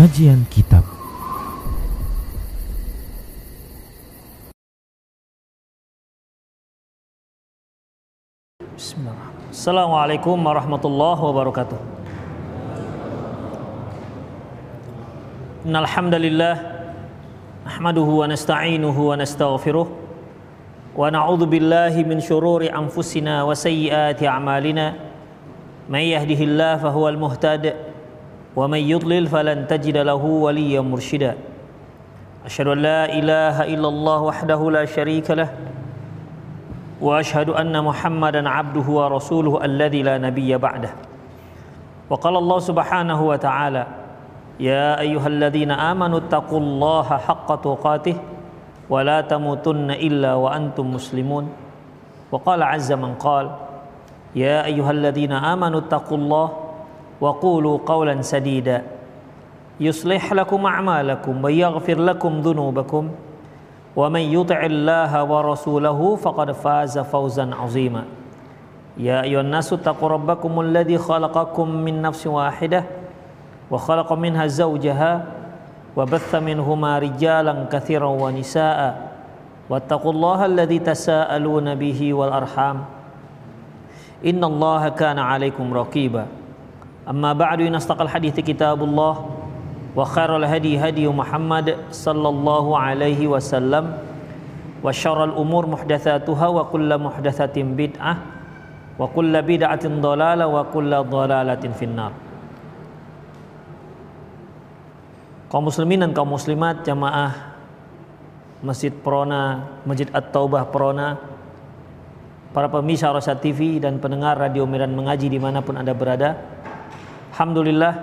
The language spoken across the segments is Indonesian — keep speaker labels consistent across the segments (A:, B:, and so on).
A: Kajian Kitab.
B: Assalamualaikum warahmatullahi wabarakatuh. Innal hamdalillah nahmaduhu wa nasta'inuhu wa nastaghfiruh wa na'udzu billahi min shururi anfusina wa sayyiati a'malina may yahdihillahu fahuwal muhtad ومن يضلل فلن تجد له وليا مرشدا. أشهد أن لا إله إلا الله وحده لا شريك له وأشهد أن محمدا عبده ورسوله الذي لا نبي بعده. وقال الله سبحانه وتعالى يا أيها الذين آمنوا اتقوا الله حق تقاته ولا تموتن إلا وأنتم مسلمون. وقال عز من قال يا أيها الذين آمنوا اتقوا الله وقولوا قولا سديدا. يصلح لكم أعمالكم ويغفر لكم ذنوبكم. ومن يطع الله ورسوله فقد فاز فوزا عظيما. يا أيها الناس اتقوا ربكم الذي خلقكم من نفس واحدة وخلق منها زوجها وبث منهما رجالا كثيرا ونساء. واتقوا الله الذي تساءلون به والأرحام. إن الله كان عليكم رقيبا. أما بعد إن أصدق الحديث كتاب الله وخير الهدي هدي محمد صلى الله عليه وسلم وشر الأمور محدثاتها وكل محدثة بدعة وكل بدعة ضلالة وكل ضلالة في النار kaum muslimin dan kaum muslimat jamaah Masjid Prona, Masjid At-Taubah Prona, para pemirsa Rosat TV dan pendengar Radio Medan Mengaji dimanapun Anda berada. Alhamdulillah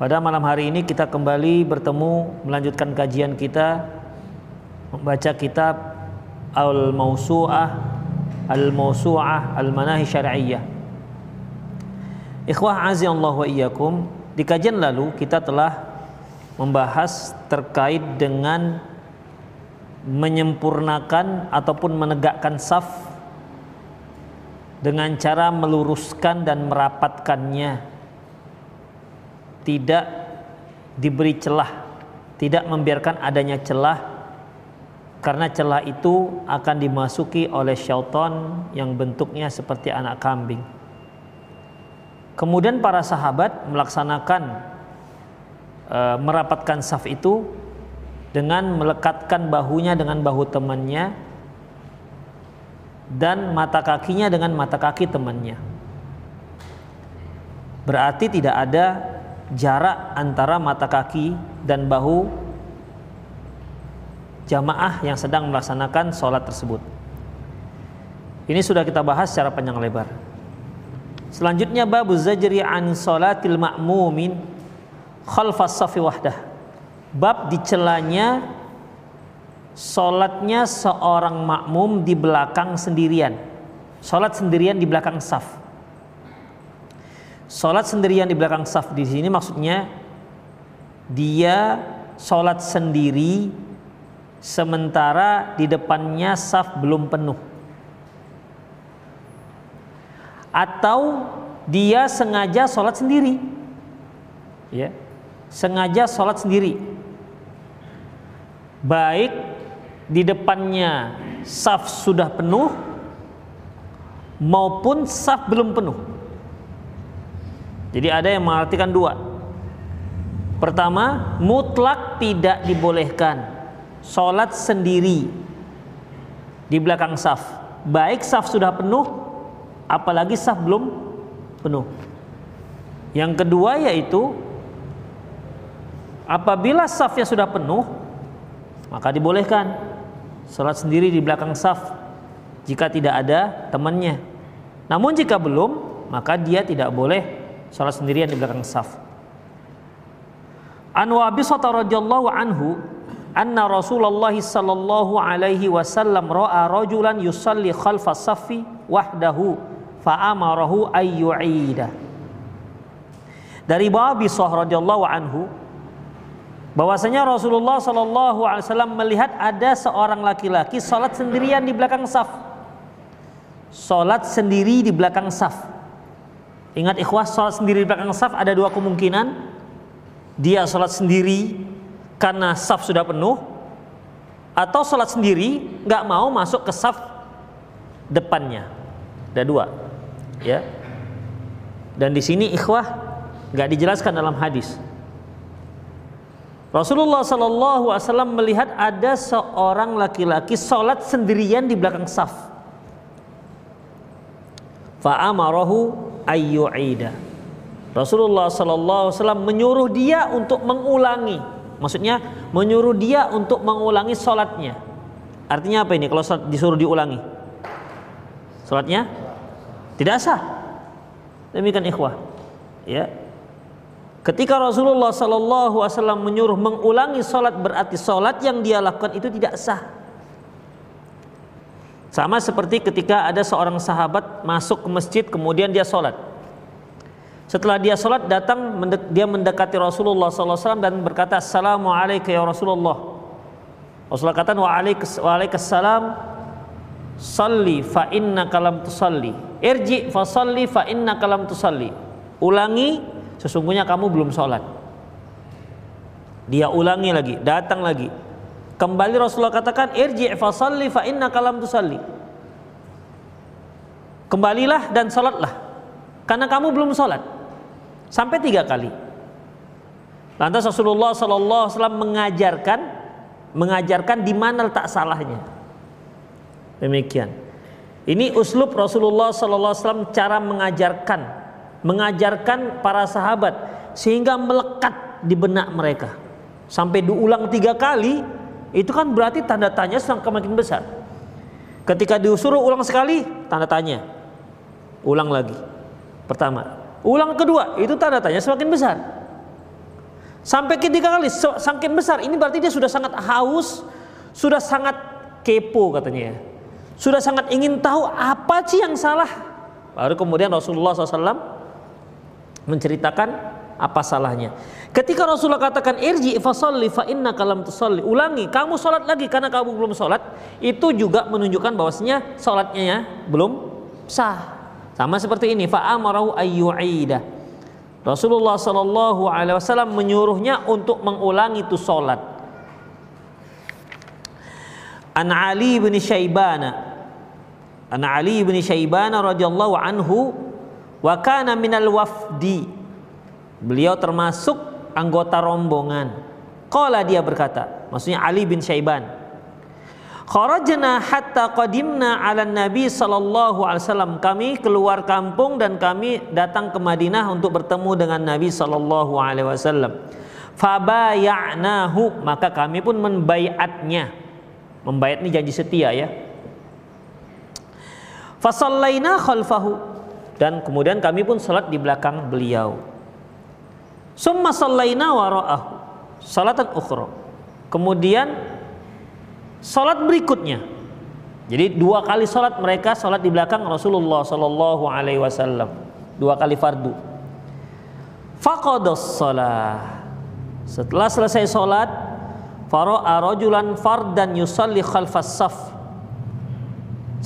B: pada malam hari ini kita kembali bertemu melanjutkan kajian kita membaca kitab Al-Mausu'ah Al-Mausu'ah Al-Manahi Syar'iyyah. Ikhwah Allah wa iyyakum, di kajian lalu kita telah membahas terkait dengan menyempurnakan ataupun menegakkan saf dengan cara meluruskan dan merapatkannya tidak diberi celah, tidak membiarkan adanya celah karena celah itu akan dimasuki oleh syaitan yang bentuknya seperti anak kambing. Kemudian para sahabat melaksanakan e, merapatkan saf itu dengan melekatkan bahunya dengan bahu temannya dan mata kakinya dengan mata kaki temannya. Berarti tidak ada jarak antara mata kaki dan bahu jamaah yang sedang melaksanakan sholat tersebut. Ini sudah kita bahas secara panjang lebar. Selanjutnya babu zajri an sholatil ma'mumin khalfas safi wahdah. Bab dicelanya sholatnya seorang makmum di belakang sendirian. Sholat sendirian di belakang saf. Sholat sendirian di belakang saf di sini maksudnya dia sholat sendiri sementara di depannya saf belum penuh. Atau dia sengaja sholat sendiri, ya, sengaja sholat sendiri. Baik di depannya saf sudah penuh maupun saf belum penuh. Jadi ada yang mengartikan dua. Pertama, mutlak tidak dibolehkan sholat sendiri di belakang saf. Baik saf sudah penuh, apalagi saf belum penuh. Yang kedua yaitu apabila safnya sudah penuh, maka dibolehkan sholat sendiri di belakang saf jika tidak ada temannya. Namun jika belum, maka dia tidak boleh sholat sendirian di belakang saf. An Wabisah radhiyallahu anhu anna Rasulullah sallallahu alaihi wasallam ra'a rajulan yusalli khalfa saffi wahdahu fa amarahu ay yu'ida. Dari Wabisah radhiyallahu anhu bahwasanya Rasulullah sallallahu alaihi wasallam melihat ada seorang laki-laki salat sendirian di belakang saf. Salat sendiri di belakang saf. Ingat ikhwah salat sendiri di belakang saf ada dua kemungkinan dia sholat sendiri karena saf sudah penuh atau sholat sendiri nggak mau masuk ke saf depannya ada dua ya dan di sini ikhwah nggak dijelaskan dalam hadis Rasulullah Shallallahu Alaihi Wasallam melihat ada seorang laki-laki sholat sendirian di belakang saf. Fa'amarahu ayyu'ida. Rasulullah Sallallahu Alaihi Wasallam menyuruh dia untuk mengulangi, maksudnya menyuruh dia untuk mengulangi sholatnya. Artinya apa ini? Kalau disuruh diulangi, sholatnya tidak sah. Demikian ikhwah, ya. Ketika Rasulullah Wasallam menyuruh mengulangi sholat berarti sholat yang dia lakukan itu tidak sah. Sama seperti ketika ada seorang sahabat masuk ke masjid kemudian dia sholat setelah dia sholat datang dia mendekati Rasulullah SAW dan berkata Assalamualaikum ya Rasulullah. Rasulullah kata Waalaikumsalam Salli fa inna kalam tusalli Irji fa salli fa inna kalam tusalli Ulangi sesungguhnya kamu belum sholat Dia ulangi lagi, datang lagi Kembali Rasulullah katakan Irji fa salli fa inna kalam tusalli Kembalilah dan sholatlah Karena kamu belum sholat sampai tiga kali. Lantas Rasulullah Wasallam mengajarkan mengajarkan di mana letak salahnya. Demikian. Ini uslub Rasulullah Wasallam cara mengajarkan mengajarkan para sahabat sehingga melekat di benak mereka sampai diulang tiga kali itu kan berarti tanda tanya semakin besar. Ketika disuruh ulang sekali tanda tanya, ulang lagi. Pertama, Ulang kedua, itu tanda tanya semakin besar. Sampai ketiga kali, semakin besar. Ini berarti dia sudah sangat haus, sudah sangat kepo katanya. Sudah sangat ingin tahu apa sih yang salah. Baru kemudian Rasulullah SAW menceritakan apa salahnya. Ketika Rasulullah katakan irji fasalli fa inna kalam tusalli. Ulangi, kamu sholat lagi karena kamu belum sholat. Itu juga menunjukkan bahwasanya sholatnya ya belum sah. Sama seperti ini fa amarahu ayyu'ida. Rasulullah sallallahu alaihi wasallam menyuruhnya untuk mengulangi itu salat. An Ali bin Syaibana An Ali bin Syaibana radhiyallahu anhu wa kana minal wafdi. Beliau termasuk anggota rombongan. Qala dia berkata, maksudnya Ali bin Syaiban Kharajna hatta qadimna ala Nabi sallallahu alaihi wasallam. Kami keluar kampung dan kami datang ke Madinah untuk bertemu dengan Nabi sallallahu alaihi wasallam. Fabaya'nahu, maka kami pun membaiatnya. Membaiat ini janji setia ya. Fasallaina khalfahu dan kemudian kami pun salat di belakang beliau. Summa sallaina wara'ahu salatan ukhra. Kemudian Salat berikutnya. Jadi dua kali salat mereka salat di belakang Rasulullah Sallallahu Alaihi Wasallam. Dua kali fardu. Faqadas salah. Setelah selesai salat, fara'a rajulan fardan yusalli khalfas saf.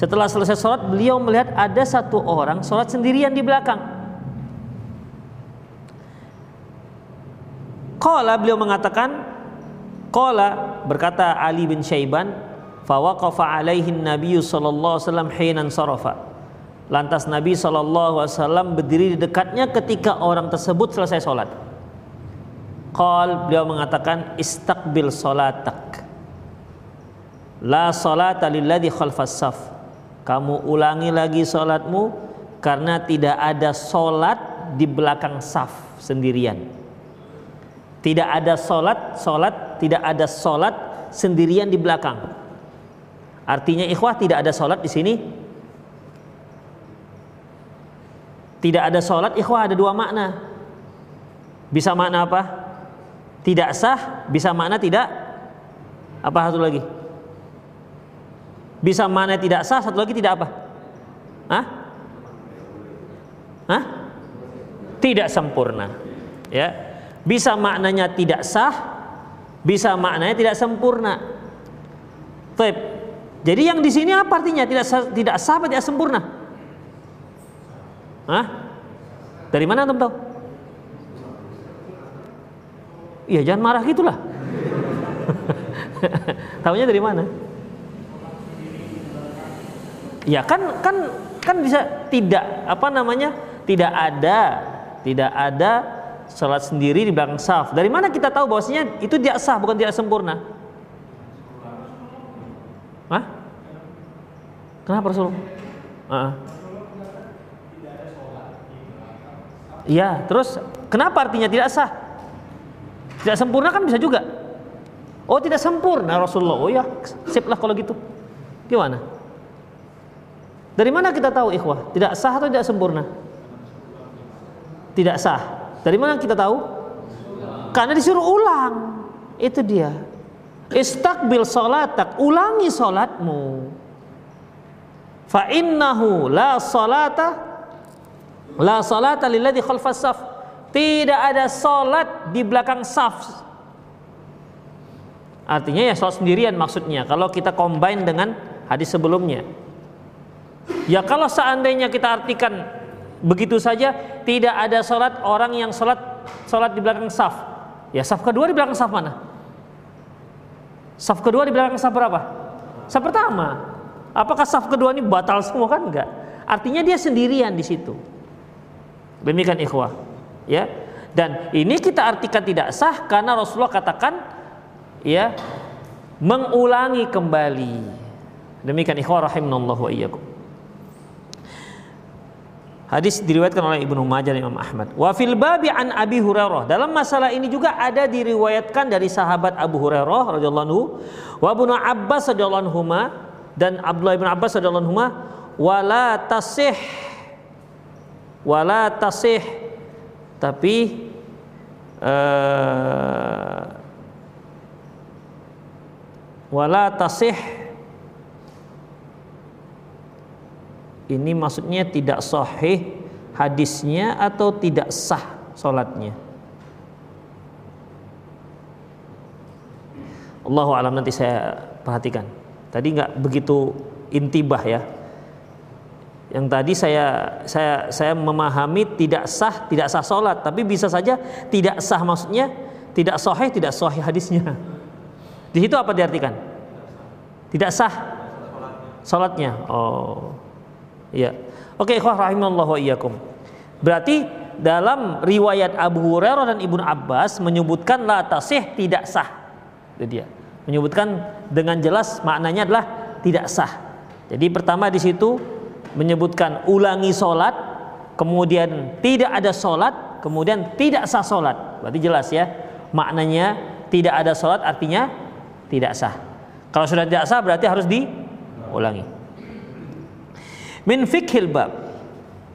B: Setelah selesai salat, beliau melihat ada satu orang salat sendirian di belakang. Qala beliau mengatakan, Qala berkata Ali bin Syaiban, fawaqafa alaihi Nabi sallallahu alaihi wasallam hinan sarafa. Lantas Nabi sallallahu alaihi wasallam berdiri di dekatnya ketika orang tersebut selesai salat. Qal beliau mengatakan istaqbil salatak. La salata lilladzi khalfas saf. Kamu ulangi lagi salatmu karena tidak ada salat di belakang saf sendirian. Tidak ada solat, solat, tidak ada solat sendirian di belakang. Artinya ikhwah tidak ada solat di sini. Tidak ada solat ikhwah ada dua makna. Bisa makna apa? Tidak sah, bisa makna tidak apa satu lagi? Bisa makna tidak sah, satu lagi tidak apa? Hah? Hah? Tidak sempurna. Ya, bisa maknanya tidak sah, bisa maknanya tidak sempurna. Taip. Jadi yang di sini apa artinya? Tidak sah, tidak sah atau tidak sempurna? Hah? Dari mana antum tahu? Iya jangan marah gitulah. Tahunya dari mana? Ya kan kan kan bisa tidak apa namanya tidak ada tidak ada sholat sendiri di belakang saf. Dari mana kita tahu bahwasanya itu tidak sah bukan tidak sempurna? Hah? Kenapa Rasul? Uh. Iya, terus kenapa artinya tidak sah? Tidak sempurna kan bisa juga. Oh, tidak sempurna Rasulullah. Oh ya, sip lah kalau gitu. Gimana? Dari mana kita tahu ikhwah? Tidak sah atau tidak sempurna? Tidak sah. Dari mana kita tahu? Karena disuruh ulang. Itu dia. Istakbil salatak, ulangi salatmu. Fa innahu la salata la salata lilladzi khalfas saf. Tidak ada salat di belakang saf. Artinya ya salat sendirian maksudnya. Kalau kita combine dengan hadis sebelumnya. Ya kalau seandainya kita artikan begitu saja tidak ada sholat orang yang sholat sholat di belakang saf. Ya saf kedua di belakang saf mana? Saf kedua di belakang saf berapa? Saf pertama. Apakah saf kedua ini batal semua kan enggak? Artinya dia sendirian di situ. Demikian ikhwah. Ya. Dan ini kita artikan tidak sah karena Rasulullah katakan ya mengulangi kembali. Demikian ikhwah rahimanallahu wa iyyakum. Hadis diriwayatkan oleh Ibnu Majah dan Imam Ahmad. Wa fil babi an Abi Hurairah. Dalam masalah ini juga ada diriwayatkan dari sahabat Abu Hurairah radhiyallahu anhu, wa Ibnu Abbas radhiyallahu anhu dan Abdullah bin Abbas radhiyallahu anhu wala tasih wala tasih tapi uh, wala tasih ini maksudnya tidak sahih hadisnya atau tidak sah solatnya Allahu alam nanti saya perhatikan. Tadi nggak begitu intibah ya. Yang tadi saya saya saya memahami tidak sah tidak sah solat tapi bisa saja tidak sah maksudnya tidak sahih tidak sahih hadisnya. Di situ apa diartikan? Tidak sah solatnya oh Ya. Oke, ikhwah rahimallahu iyyakum. Berarti dalam riwayat Abu Hurairah dan Ibnu Abbas menyebutkan la tasih tidak sah. Itu dia. Menyebutkan dengan jelas maknanya adalah tidak sah. Jadi pertama di situ menyebutkan ulangi solat, kemudian tidak ada solat, kemudian tidak sah solat. Berarti jelas ya maknanya tidak ada solat artinya tidak sah. Kalau sudah tidak sah berarti harus diulangi. Min fikhil bab.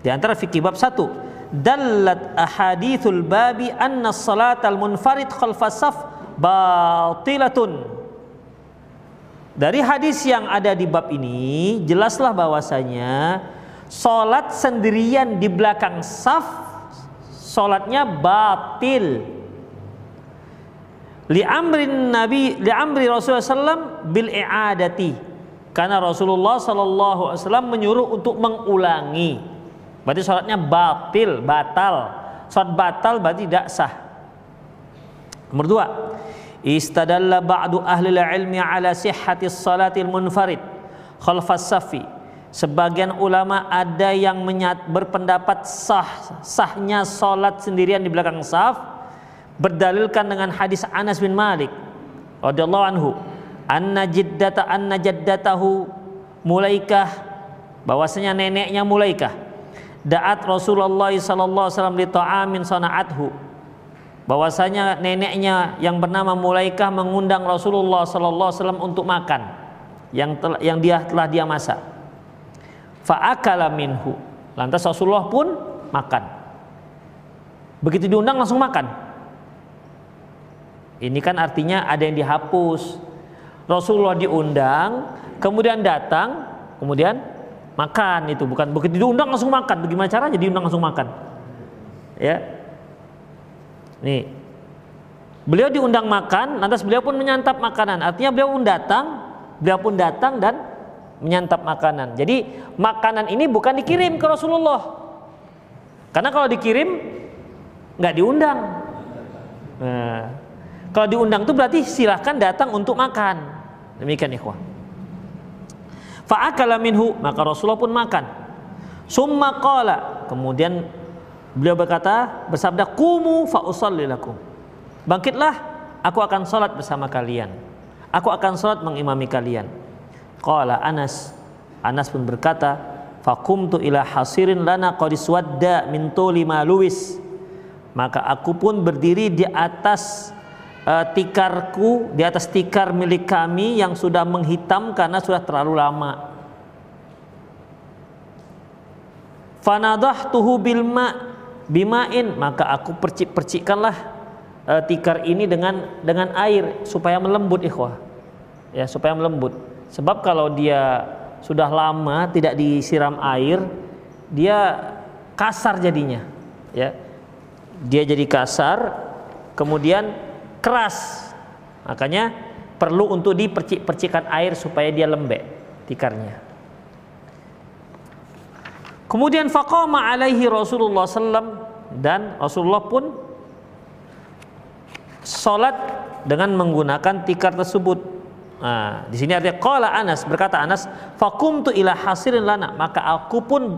B: Di antara fikih bab satu, dallat ahadithul babi anna salat al munfarid khalfas saf batilatun. Dari hadis yang ada di bab ini jelaslah bahwasanya salat sendirian di belakang saf salatnya batil. Li amrin Nabi li amri Rasulullah sallam bil i'adati karena Rasulullah Shallallahu Alaihi Wasallam menyuruh untuk mengulangi. Berarti sholatnya batil, batal. Sholat batal berarti tidak sah. Nomor dua, istadalla ba'du ahli ilmi ala sihhati salatil munfarid khalfas safi. Sebagian ulama ada yang menyat, berpendapat sah sahnya sholat sendirian di belakang saf berdalilkan dengan hadis Anas bin Malik radhiyallahu anhu anna jiddata anna jaddatahu mulaikah bahwasanya neneknya mulaikah daat Rasulullah sallallahu alaihi wasallam li ta'amin sana'athu bahwasanya neneknya yang bernama Mulaikah mengundang Rasulullah sallallahu alaihi wasallam untuk makan yang telah, yang dia telah dia masak. Fa'akala minhu. Lantas Rasulullah pun makan. Begitu diundang langsung makan. Ini kan artinya ada yang dihapus, Rasulullah diundang, kemudian datang, kemudian makan itu bukan begitu diundang langsung makan. Bagaimana caranya diundang langsung makan? Ya. Nih. Beliau diundang makan, lantas beliau pun menyantap makanan. Artinya beliau pun datang, beliau pun datang dan menyantap makanan. Jadi makanan ini bukan dikirim ke Rasulullah. Karena kalau dikirim nggak diundang. Nah, Kalau diundang itu berarti silahkan datang untuk makan. Demikian ikhwah. Fa'akala minhu, maka Rasulullah pun makan. Summa qala, kemudian beliau berkata, bersabda, "Kumu fa lakum." Bangkitlah, aku akan salat bersama kalian. Aku akan salat mengimami kalian. Qala Anas, Anas pun berkata, "Faqumtu ila hasirin lana qad min tuli ma luwis." Maka aku pun berdiri di atas uh, tikarku di atas tikar milik kami yang sudah menghitam karena sudah terlalu lama. Fanadah tuhu bilma bimain maka aku percik-percikkanlah uh, tikar ini dengan dengan air supaya melembut ikhwah. Ya, supaya melembut. Sebab kalau dia sudah lama tidak disiram air, dia kasar jadinya. Ya. Dia jadi kasar, kemudian keras. Makanya perlu untuk dipercik-percikan air supaya dia lembek tikarnya. Kemudian faqama alaihi Rasulullah sallam dan Rasulullah pun salat dengan menggunakan tikar tersebut. Nah, di sini artinya qala Anas berkata Anas faqumtu ila hasirin lana maka aku pun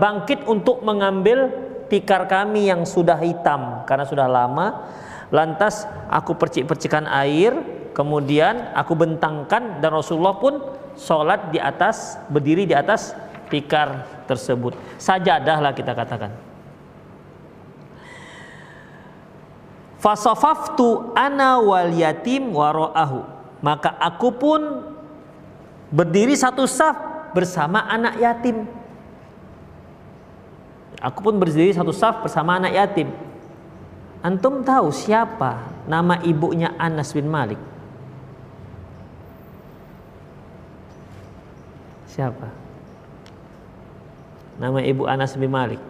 B: bangkit untuk mengambil tikar kami yang sudah hitam karena sudah lama Lantas aku percik-percikan air, kemudian aku bentangkan dan Rasulullah pun sholat di atas, berdiri di atas tikar tersebut. Sajadah lah kita katakan. Fasafaftu ana wal yatim waro'ahu. Maka aku pun berdiri satu saf bersama anak yatim. Aku pun berdiri satu saf bersama anak yatim. Antum tahu siapa nama ibunya Anas bin Malik? Siapa? Nama ibu Anas bin Malik.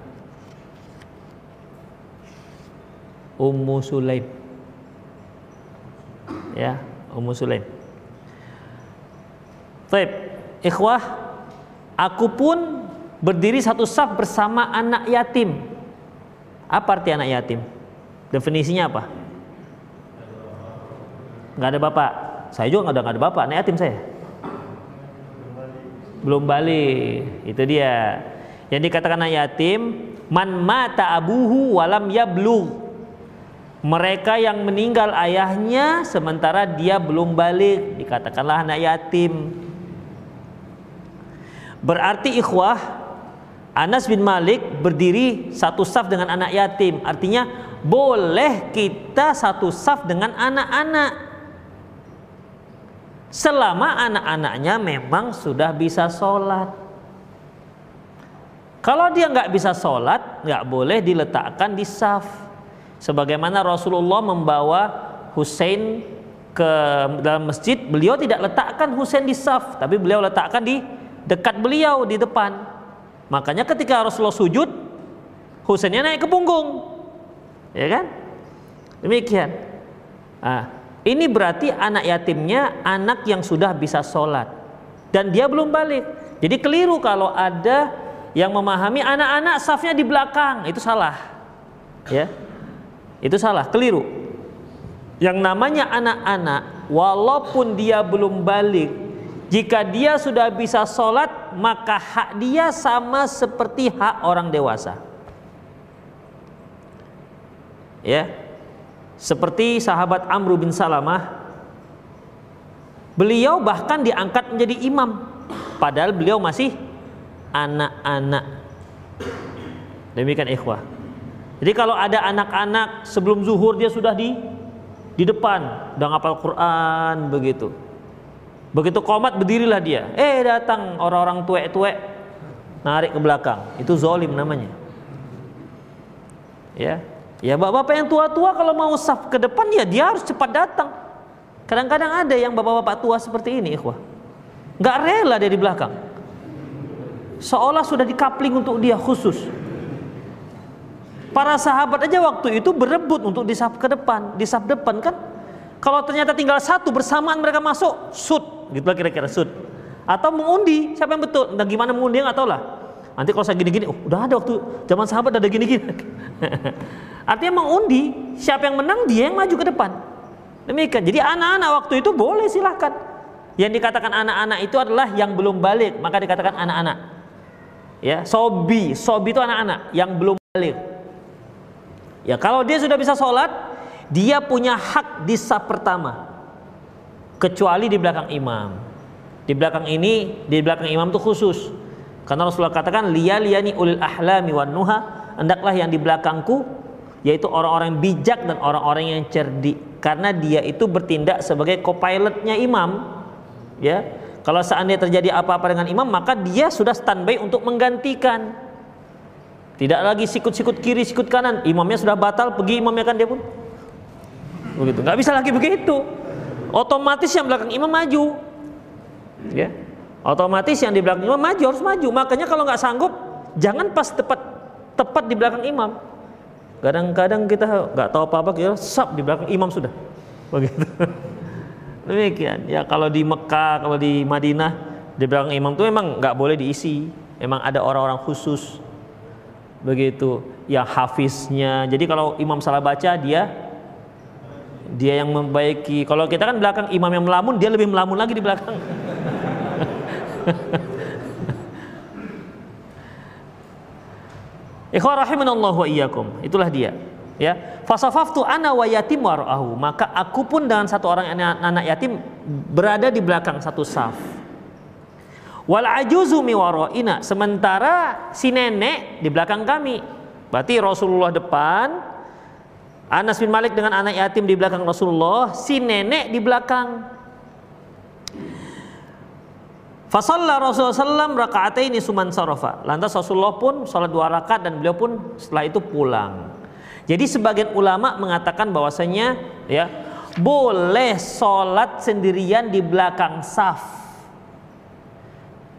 B: Ummu Sulaim. Ya, Ummu Sulaim. Baik, ikhwah, aku pun berdiri satu saf bersama anak yatim. Apa arti anak yatim? Definisinya apa? Nggak ada bapak. Saya juga nggak ada, ada bapak. Anak yatim saya. Belum balik. Itu dia. Yang dikatakan anak yatim, man mata abuhu walam yablu. Mereka yang meninggal ayahnya sementara dia belum balik dikatakanlah anak yatim. Berarti ikhwah Anas bin Malik berdiri satu saf dengan anak yatim. Artinya boleh kita satu saf dengan anak-anak. Selama anak-anaknya memang sudah bisa sholat. Kalau dia nggak bisa sholat nggak boleh diletakkan di saf. Sebagaimana Rasulullah membawa Hussein ke dalam masjid beliau tidak letakkan Hussein di saf tapi beliau letakkan di dekat beliau di depan. Makanya ketika Rasulullah sujud Husainnya naik ke punggung ya kan? Demikian. Nah, ini berarti anak yatimnya anak yang sudah bisa sholat dan dia belum balik. Jadi keliru kalau ada yang memahami anak-anak safnya di belakang itu salah, ya, itu salah, keliru. Yang namanya anak-anak, walaupun dia belum balik, jika dia sudah bisa sholat, maka hak dia sama seperti hak orang dewasa ya. Seperti sahabat Amr bin Salamah beliau bahkan diangkat menjadi imam. Padahal beliau masih anak-anak. Demikian ikhwah. Jadi kalau ada anak-anak sebelum zuhur dia sudah di di depan. Udah ngapal Quran begitu. Begitu komat berdirilah dia. Eh datang orang-orang tuek-tuek narik ke belakang. Itu zolim namanya. Ya Ya bapak-bapak yang tua-tua kalau mau saf ke depan ya dia harus cepat datang. Kadang-kadang ada yang bapak-bapak tua seperti ini, ikhwah. Nggak rela dia di belakang. Seolah sudah dikapling untuk dia khusus. Para sahabat aja waktu itu berebut untuk di saf ke depan, di saf depan kan. Kalau ternyata tinggal satu bersamaan mereka masuk, sud, gitu lah kira-kira sud. Atau mengundi, siapa yang betul? Nah, gimana mengundi nggak tahu lah. Nanti kalau saya gini-gini, oh, udah ada waktu zaman sahabat ada gini-gini. Artinya mengundi, siapa yang menang dia yang maju ke depan. Demikian. Jadi anak-anak waktu itu boleh silahkan. Yang dikatakan anak-anak itu adalah yang belum balik, maka dikatakan anak-anak. Ya, sobi, sobi itu anak-anak yang belum balik. Ya, kalau dia sudah bisa sholat, dia punya hak di saf pertama. Kecuali di belakang imam. Di belakang ini, di belakang imam itu khusus. Karena Rasulullah katakan liyaliyani ulil ahlami wan nuha, hendaklah yang di belakangku yaitu orang-orang bijak dan orang-orang yang cerdik. Karena dia itu bertindak sebagai co-pilotnya imam ya. Kalau seandainya terjadi apa-apa dengan imam maka dia sudah standby untuk menggantikan. Tidak lagi sikut-sikut kiri sikut kanan. Imamnya sudah batal pergi imamnya kan dia pun. Begitu. Nggak bisa lagi begitu. Otomatis yang belakang imam maju ya otomatis yang di belakang imam maju harus maju. Makanya kalau nggak sanggup jangan pas tepat tepat di belakang imam. Kadang-kadang kita nggak tahu apa-apa kita sab di belakang imam sudah. Begitu. Demikian. Ya kalau di Mekah kalau di Madinah di belakang imam itu memang nggak boleh diisi. Memang ada orang-orang khusus. Begitu. Yang hafiznya. Jadi kalau imam salah baca dia dia yang membaiki. Kalau kita kan belakang imam yang melamun dia lebih melamun lagi di belakang Ikhwan rahimanallahu wa iyyakum. Itulah dia. Ya. Fasafaftu ana wa yatim warahu. Maka aku pun dengan satu orang anak, anak yatim berada di belakang satu saf. Wal ajuzu mi waraina. Sementara si nenek di belakang kami. Berarti Rasulullah depan, Anas bin Malik dengan anak yatim di belakang Rasulullah, si nenek di belakang. Fasalla Rasulullah SAW ini suman sarafa. Lantas Rasulullah pun sholat dua rakaat dan beliau pun setelah itu pulang. Jadi sebagian ulama mengatakan bahwasanya ya boleh sholat sendirian di belakang saf.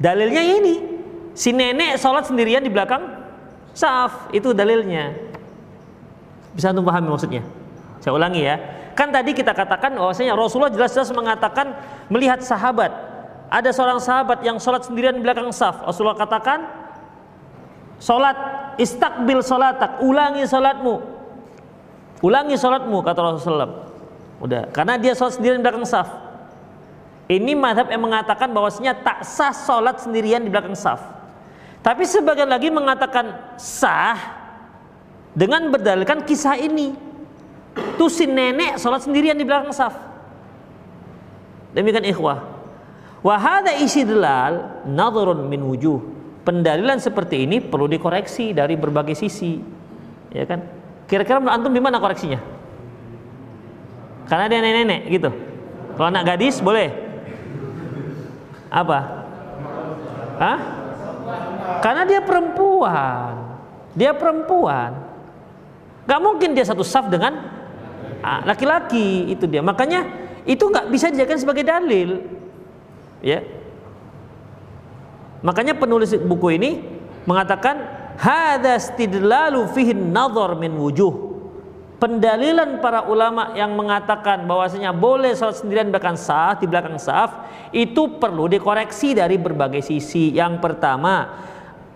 B: Dalilnya ini, si nenek sholat sendirian di belakang saf, itu dalilnya. Bisa untuk pahami maksudnya? Saya ulangi ya. Kan tadi kita katakan bahwasanya Rasulullah jelas-jelas mengatakan melihat sahabat ada seorang sahabat yang sholat sendirian di belakang saf. Rasulullah katakan, sholat istakbil sholatak, ulangi sholatmu. Ulangi sholatmu, kata Rasulullah. Udah, karena dia sholat sendirian di belakang saf. Ini madhab yang mengatakan bahwasanya tak sah sholat sendirian di belakang saf. Tapi sebagian lagi mengatakan sah dengan berdalilkan kisah ini. Tuh si nenek sholat sendirian di belakang saf. Demikian ikhwah. Wahada istidlal nadhrun min wujuh. Pendalilan seperti ini perlu dikoreksi dari berbagai sisi. Ya kan? Kira-kira menurut antum di mana koreksinya? Karena dia nenek-nenek gitu. Kalau anak gadis boleh. Apa? Hah? Karena dia perempuan. Dia perempuan. Gak mungkin dia satu saf dengan ah, laki-laki itu dia. Makanya itu nggak bisa dijadikan sebagai dalil ya makanya penulis buku ini mengatakan hadza istidlalu fihi nadhar min wujuh pendalilan para ulama yang mengatakan bahwasanya boleh salat sendirian bahkan sah di belakang saf itu perlu dikoreksi dari berbagai sisi. Yang pertama,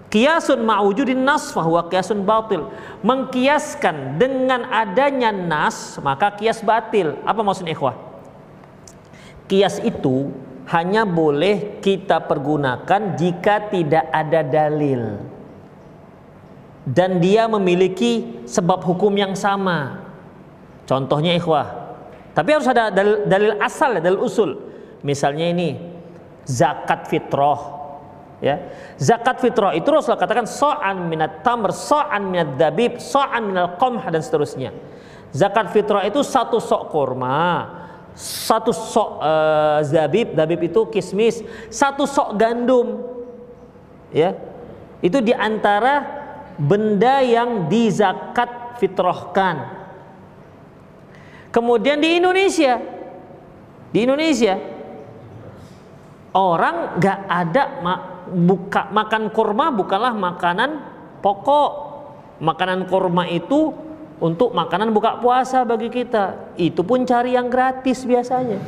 B: kiasun ma'wujudin nas fahuwa kiasun batil. Mengkiaskan dengan adanya nas maka kias batil. Apa maksudnya ikhwah? Kias itu hanya boleh kita pergunakan jika tidak ada dalil dan dia memiliki sebab hukum yang sama. Contohnya ikhwah. Tapi harus ada dalil, dalil asal, dalil usul. Misalnya ini zakat fitrah. Ya. Zakat fitrah itu Rasulullah katakan so'an minat tamr, so'an minat dabib, so'an minal qamh dan seterusnya. Zakat fitrah itu satu sok kurma, satu sok uh, zabib, zabib itu kismis, satu sok gandum. Ya. Itu di antara benda yang dizakat fitrahkan. Kemudian di Indonesia, di Indonesia orang nggak ada ma buka makan kurma bukanlah makanan pokok. Makanan kurma itu untuk makanan buka puasa bagi kita. Itu pun cari yang gratis biasanya.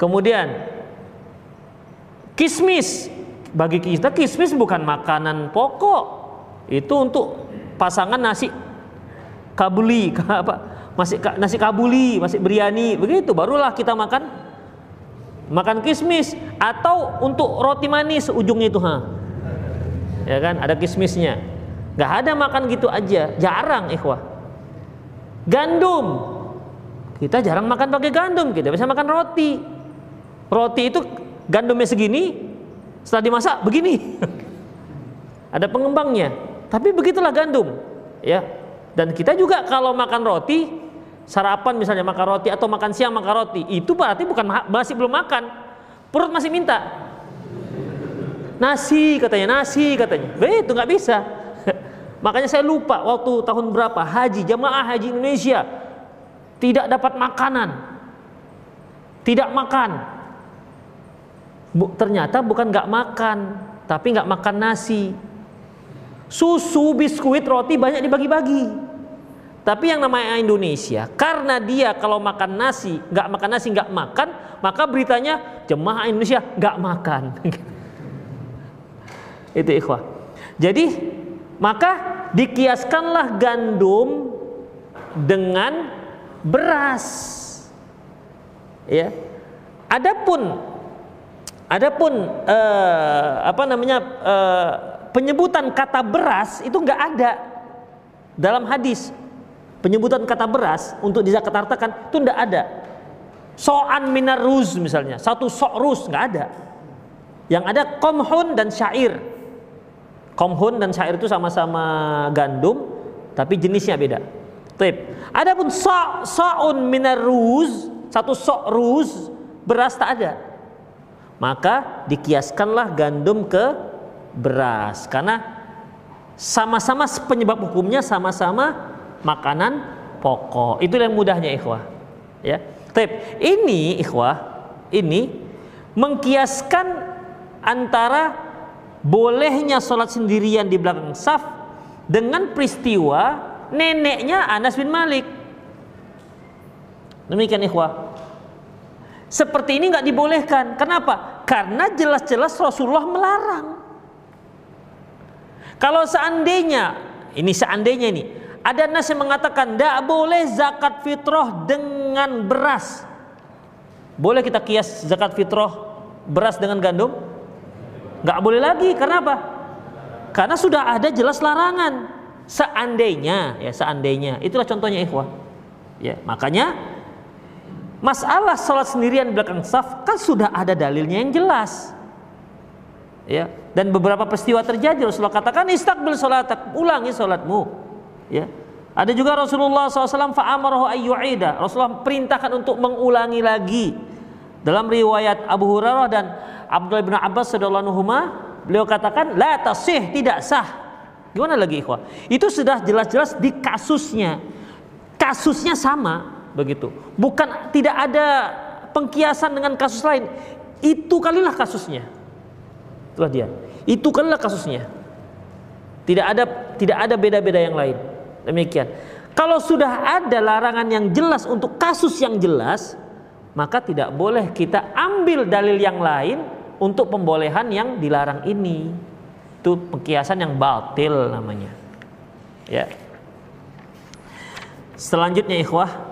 B: Kemudian Kismis bagi kita kismis bukan makanan pokok. Itu untuk pasangan nasi kabuli apa masih nasi kabuli, masih biryani, begitu barulah kita makan makan kismis atau untuk roti manis ujungnya itu ha. Ya kan, ada kismisnya. Gak ada makan gitu aja, jarang ikhwah. Gandum. Kita jarang makan pakai gandum, kita bisa makan roti. Roti itu gandumnya segini, setelah dimasak begini. Ada pengembangnya. Tapi begitulah gandum, ya. Dan kita juga kalau makan roti, sarapan misalnya makan roti atau makan siang makan roti, itu berarti bukan masih belum makan. Perut masih minta. Nasi katanya, nasi katanya. Begitu nggak bisa. Makanya saya lupa waktu tahun berapa haji jamaah haji Indonesia tidak dapat makanan. Tidak makan Bu, ternyata bukan nggak makan, tapi nggak makan nasi. Susu, biskuit, roti banyak dibagi-bagi. Tapi yang namanya Indonesia, karena dia kalau makan nasi, nggak makan nasi, nggak makan, maka beritanya jemaah Indonesia nggak makan. Itu ikhwah. Jadi maka dikiaskanlah gandum dengan beras. Ya. Adapun Adapun uh, apa namanya uh, penyebutan kata beras itu nggak ada dalam hadis. Penyebutan kata beras untuk dizakat hartakan itu nggak ada. So'an minar ruz misalnya, satu sok ruz nggak ada. Yang ada komhun dan syair. Komhun dan syair itu sama-sama gandum, tapi jenisnya beda. Tip. Adapun so' so'un minar ruz, satu sok ruz beras tak ada maka dikiaskanlah gandum ke beras karena sama-sama penyebab hukumnya sama-sama makanan pokok. Itu yang mudahnya ikhwah. Ya. Tip. Ini ikhwah, ini mengkiaskan antara bolehnya sholat sendirian di belakang saf dengan peristiwa neneknya Anas bin Malik. Demikian ikhwah. Seperti ini nggak dibolehkan. Kenapa? Karena jelas-jelas Rasulullah melarang. Kalau seandainya, ini seandainya ini, ada nas yang mengatakan tidak boleh zakat fitrah dengan beras. Boleh kita kias zakat fitrah beras dengan gandum? Nggak boleh lagi. Kenapa? Karena sudah ada jelas larangan. Seandainya, ya seandainya, itulah contohnya ikhwah. Ya, makanya Masalah sholat sendirian di belakang saf kan sudah ada dalilnya yang jelas. Ya, dan beberapa peristiwa terjadi Rasulullah katakan istiqbil sholatak, ulangi sholatmu. Ya. Ada juga Rasulullah SAW fa'amarahu ayyu'ida. Rasulullah perintahkan untuk mengulangi lagi. Dalam riwayat Abu Hurairah dan Abdullah bin Abbas radhiyallahu beliau katakan la tasih, tidak sah. Gimana lagi ikhwah? Itu sudah jelas-jelas di kasusnya. Kasusnya sama, begitu. Bukan tidak ada pengkiasan dengan kasus lain. Itu kalilah kasusnya. Itulah dia. Itu kalilah kasusnya. Tidak ada tidak ada beda-beda yang lain. Demikian. Kalau sudah ada larangan yang jelas untuk kasus yang jelas, maka tidak boleh kita ambil dalil yang lain untuk pembolehan yang dilarang ini. Itu pengkiasan yang batil namanya. Ya. Selanjutnya ikhwah,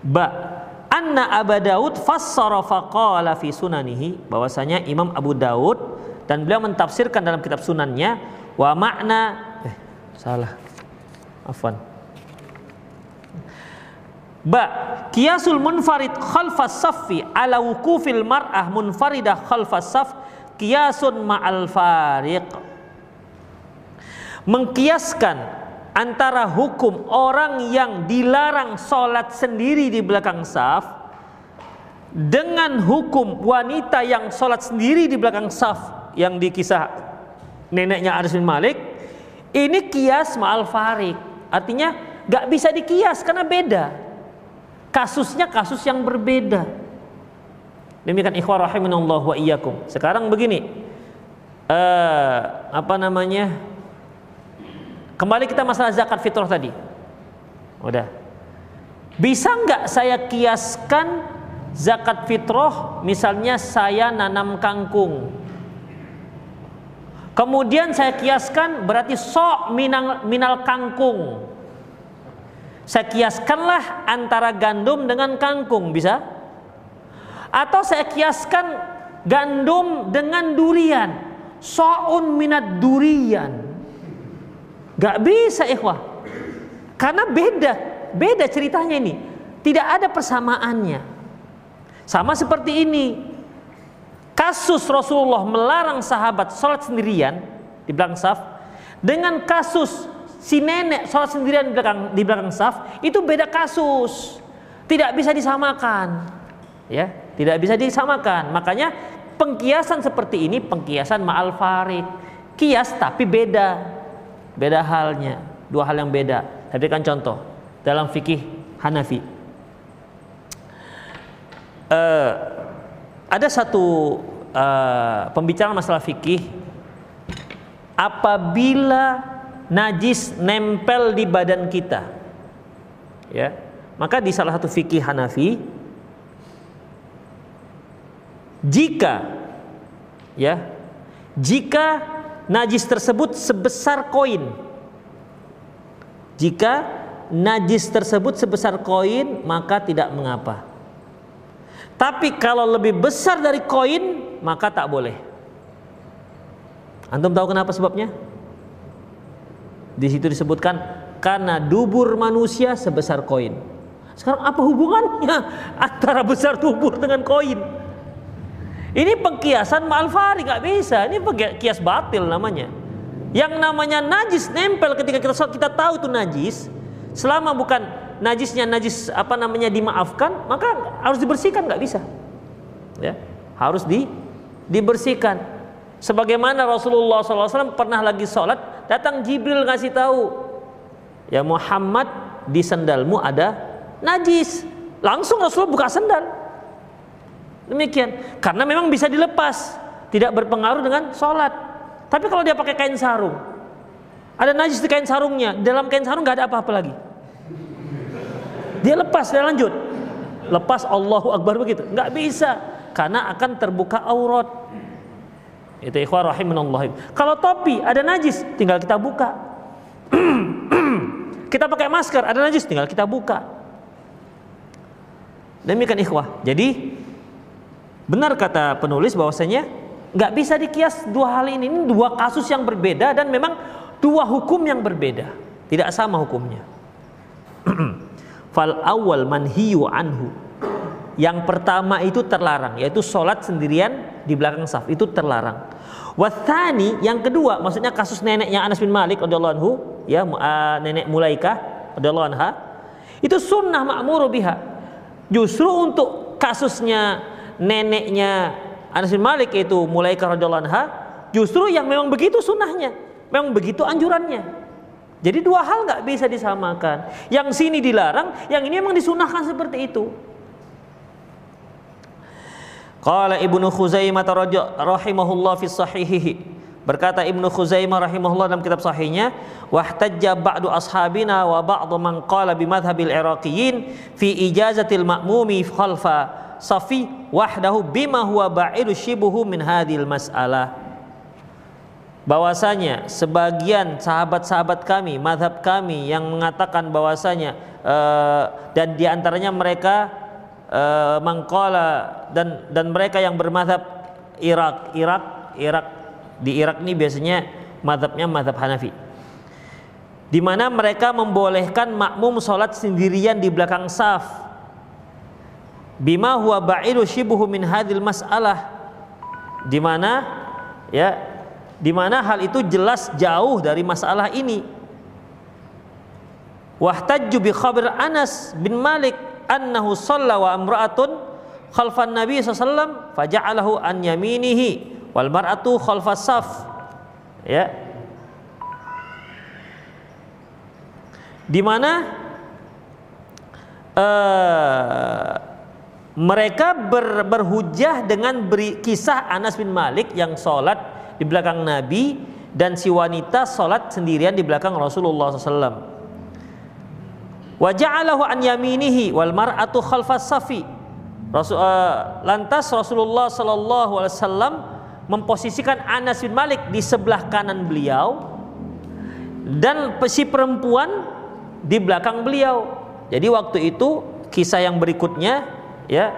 B: Ba anna Abu Daud fassara faqala fi sunanihi bahwasanya Imam Abu Daud dan beliau mentafsirkan dalam kitab sunannya wa makna eh salah afwan Ba kiasul munfarid khalfas saffi ala wukufil mar'ah munfaridah khalfas saf kiasun ma'al fariq. Mengkiaskan antara hukum orang yang dilarang sholat sendiri di belakang saf dengan hukum wanita yang sholat sendiri di belakang saf yang dikisah neneknya Anas bin Malik ini kias ma'al farik artinya gak bisa dikias karena beda kasusnya kasus yang berbeda. Demikian ikhwah rahimanallah wa iyyakum. Sekarang begini. Uh, apa namanya? Kembali kita masalah zakat fitrah tadi. Udah. Bisa nggak saya kiaskan zakat fitrah? Misalnya saya nanam kangkung. Kemudian saya kiaskan berarti sok minal, minal kangkung saya kiaskanlah antara gandum dengan kangkung bisa? Atau saya kiaskan gandum dengan durian. So'un minat durian. Gak bisa ikhwah. Karena beda beda ceritanya ini. Tidak ada persamaannya. Sama seperti ini. Kasus Rasulullah melarang sahabat sholat sendirian di belakang saf dengan kasus si nenek sholat sendirian di belakang di belakang saf itu beda kasus. Tidak bisa disamakan. Ya, tidak bisa disamakan. Makanya pengkiasan seperti ini pengkiasan ma'al farid. Kias tapi beda. Beda halnya, dua hal yang beda. Saya berikan contoh dalam fikih Hanafi uh, ada satu uh, pembicaraan masalah fikih apabila najis nempel di badan kita ya maka di salah satu fikih Hanafi jika ya jika najis tersebut sebesar koin jika najis tersebut sebesar koin maka tidak mengapa tapi kalau lebih besar dari koin, maka tak boleh. Antum tahu kenapa sebabnya? Di situ disebutkan karena dubur manusia sebesar koin. Sekarang apa hubungannya antara besar dubur dengan koin? Ini pengkiasan malfari nggak bisa. Ini pengkias batil namanya. Yang namanya najis nempel ketika kita kita tahu itu najis, selama bukan najisnya najis apa namanya dimaafkan, maka harus dibersihkan nggak bisa. Ya, harus di dibersihkan. Sebagaimana Rasulullah SAW pernah lagi sholat, datang Jibril ngasih tahu, ya Muhammad di sendalmu ada najis. Langsung Rasulullah buka sendal. Demikian, karena memang bisa dilepas, tidak berpengaruh dengan sholat. Tapi kalau dia pakai kain sarung, ada najis di kain sarungnya, dalam kain sarung nggak ada apa-apa lagi. Dia lepas dia lanjut. Lepas Allahu Akbar begitu. Nggak bisa karena akan terbuka aurat. Itu rahimanallah. Kalau topi ada najis, tinggal kita buka. kita pakai masker, ada najis, tinggal kita buka. Demikian ikhwah. Jadi benar kata penulis bahwasanya nggak bisa dikias dua hal ini. Ini dua kasus yang berbeda dan memang dua hukum yang berbeda. Tidak sama hukumnya. Fal awal manhiyu anhu. Yang pertama itu terlarang, yaitu sholat sendirian di belakang saf itu terlarang. Wathani yang kedua, maksudnya kasus neneknya Anas bin Malik radhiyallahu anhu, ya uh, nenek Mulaikah radhiyallahu anha, itu sunnah ma'muru biha. Justru untuk kasusnya neneknya Anas bin Malik itu Mulaikah radhiyallahu anha, justru yang memang begitu sunnahnya, memang begitu anjurannya. Jadi dua hal nggak bisa disamakan. Yang sini dilarang, yang ini memang disunahkan seperti itu. Qala Ibnu Khuzaimah rahimahullah fi sahihihi. Berkata Ibnu Khuzaimah rahimahullah dalam kitab sahihnya, "Wahtajja ba'du ashabina wa ba'du man qala bi madhhabil Iraqiyin fi ijazatil ma'mumi khalfa safi wahdahu bima huwa ba'idu shibuhu min hadhil mas'alah." bahwasanya sebagian sahabat-sahabat kami, madhab kami yang mengatakan bahwasanya uh, dan di antaranya mereka uh, mangkola dan dan mereka yang bermadhab Irak, Irak, Irak di Irak ini biasanya madhabnya madhab Hanafi. Di mana mereka membolehkan makmum sholat sendirian di belakang saf. Bima huwa ba'ilu shibuhu min hadil mas'alah. Di mana ya di mana hal itu jelas jauh dari masalah ini. Wahtajju bi khabar Anas bin Malik annahu shalla wa amra'atun khalfan Nabi sallallahu faja'alahu an yaminihi wal mar'atu khalfas saf. Ya. Di mana uh, mereka ber, berhujah dengan beri, kisah Anas bin Malik yang sholat di belakang Nabi dan si wanita sholat sendirian di belakang Rasulullah SAW. Waja'alahu an yaminihi wal mar'atu khalfas safi. Rasul, uh, lantas Rasulullah Sallallahu Alaihi Wasallam memposisikan Anas bin Malik di sebelah kanan beliau dan si perempuan di belakang beliau. Jadi waktu itu kisah yang berikutnya ya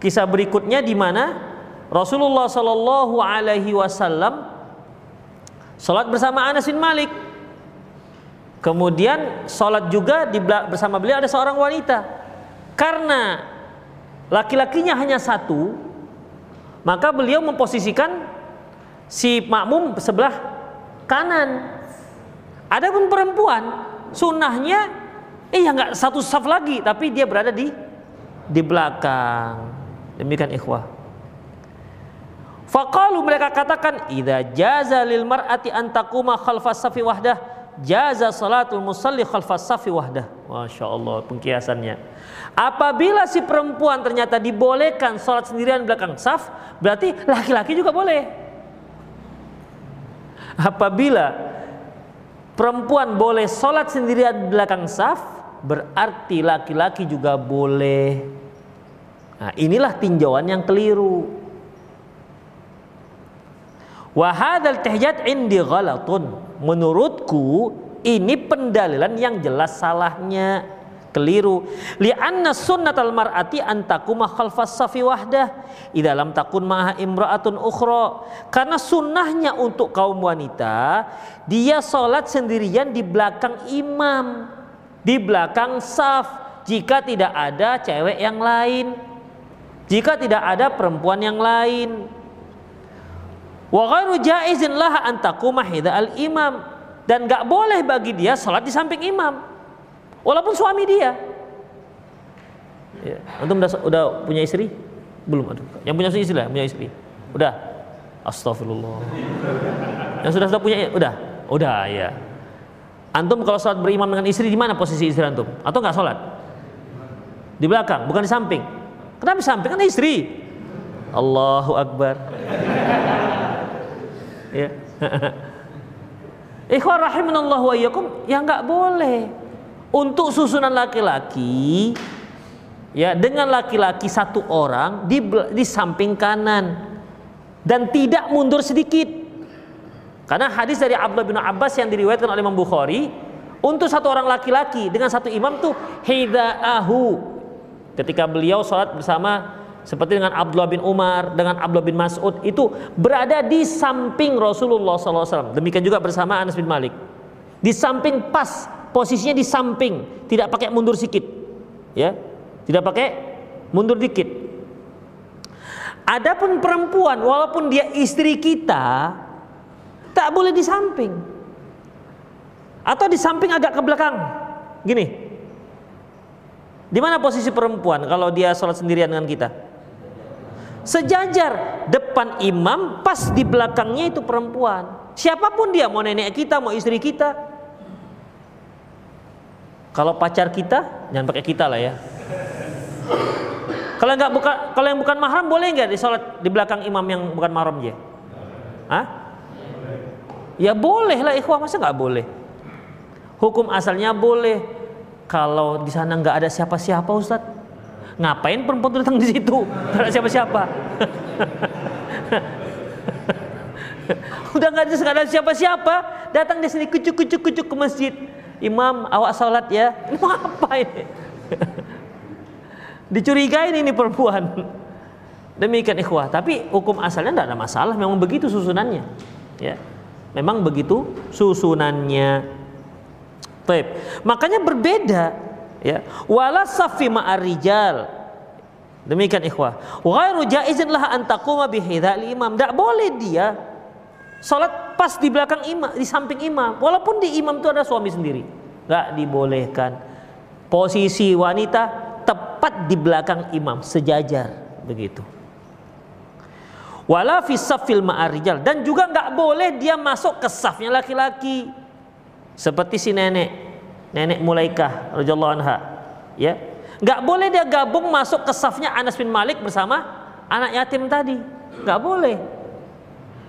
B: kisah berikutnya di mana Rasulullah Sallallahu Alaihi Wasallam sholat bersama Anas bin Malik. Kemudian sholat juga di bersama beliau ada seorang wanita. Karena laki-lakinya hanya satu, maka beliau memposisikan si makmum sebelah kanan. Adapun perempuan, sunnahnya eh nggak satu saf lagi, tapi dia berada di di belakang. Demikian ikhwah. Faqalu mereka katakan idza jaza lil mar'ati an taquma khalfas safi wahdah jaza salatul musalli khalfas safi wahdah. Masya Allah pengkiasannya. Apabila si perempuan ternyata dibolehkan sholat sendirian belakang saf, berarti laki-laki juga boleh. Apabila perempuan boleh sholat sendirian belakang saf, berarti laki-laki juga boleh. Nah, inilah tinjauan yang keliru. Wahadal tahjat indi ghalatun. Menurutku ini pendalilan yang jelas salahnya. Keliru. Li'anna sunnatal mar'ati antakuma khalfas safi wahdah. Idza lam takun maha imra'atun ukhra. Karena sunnahnya untuk kaum wanita dia sholat sendirian di belakang imam di belakang saf jika tidak ada cewek yang lain jika tidak ada perempuan yang lain wa ghairu jaizin laha antakuma al imam dan gak boleh bagi dia sholat di samping imam Walaupun suami dia. Ya. Antum udah, udah punya istri? Belum aduh. Yang punya istri lah, punya istri. Udah. Astagfirullah. Yang sudah sudah punya udah. Udah ya. Antum kalau sholat berimam dengan istri di mana posisi istri antum? Atau nggak sholat? Di belakang, bukan di samping. Kenapa di samping? Kan istri. Allahu Akbar. Ya. Ikhwan rahimanallahu wa ya nggak boleh. Untuk susunan laki-laki ya dengan laki-laki satu orang di, di samping kanan dan tidak mundur sedikit. Karena hadis dari Abdullah bin Abbas yang diriwayatkan oleh Imam Bukhari untuk satu orang laki-laki dengan satu imam tuh hidaahu. Ketika beliau sholat bersama seperti dengan Abdullah bin Umar dengan Abdullah bin Mas'ud itu berada di samping Rasulullah SAW demikian juga bersama Anas bin Malik di samping pas posisinya di samping, tidak pakai mundur sedikit. Ya. Tidak pakai mundur dikit. Adapun perempuan walaupun dia istri kita tak boleh di samping. Atau di samping agak ke belakang. Gini. Di mana posisi perempuan kalau dia sholat sendirian dengan kita? Sejajar depan imam, pas di belakangnya itu perempuan. Siapa pun dia, mau nenek kita, mau istri kita, kalau pacar kita, jangan pakai kita lah ya. Kalau nggak buka, kalau yang bukan mahram boleh nggak di sholat di belakang imam yang bukan mahram dia? Hah? Ya boleh lah ikhwah masa nggak boleh? Hukum asalnya boleh. Kalau di sana nggak ada siapa-siapa Ustad, ngapain perempuan datang di situ? Ada siapa-siapa. Udah nggak ada, siapa-siapa, datang di sini kucuk-kucuk-kucuk ke masjid. Imam awak sholat ya? Ini mau apa ini dicurigai ini perempuan. Demikian ikhwah. Tapi hukum asalnya tidak ada masalah. Memang begitu susunannya. Ya. Memang begitu susunannya. Baik. makanya berbeda ya wala safi ma'arijal demikian ikhwah ghairu jaizin lah an taquma imam tidak boleh dia Sholat pas di belakang imam, di samping imam. Walaupun di imam itu ada suami sendiri. Gak dibolehkan. Posisi wanita tepat di belakang imam, sejajar. Begitu. Wala fi safil ma'arijal. Dan juga nggak boleh dia masuk ke safnya laki-laki. Seperti si nenek. Nenek Mulaikah radhiyallahu anha. Ya. Nggak boleh dia gabung masuk ke safnya Anas bin Malik bersama anak yatim tadi. Nggak boleh.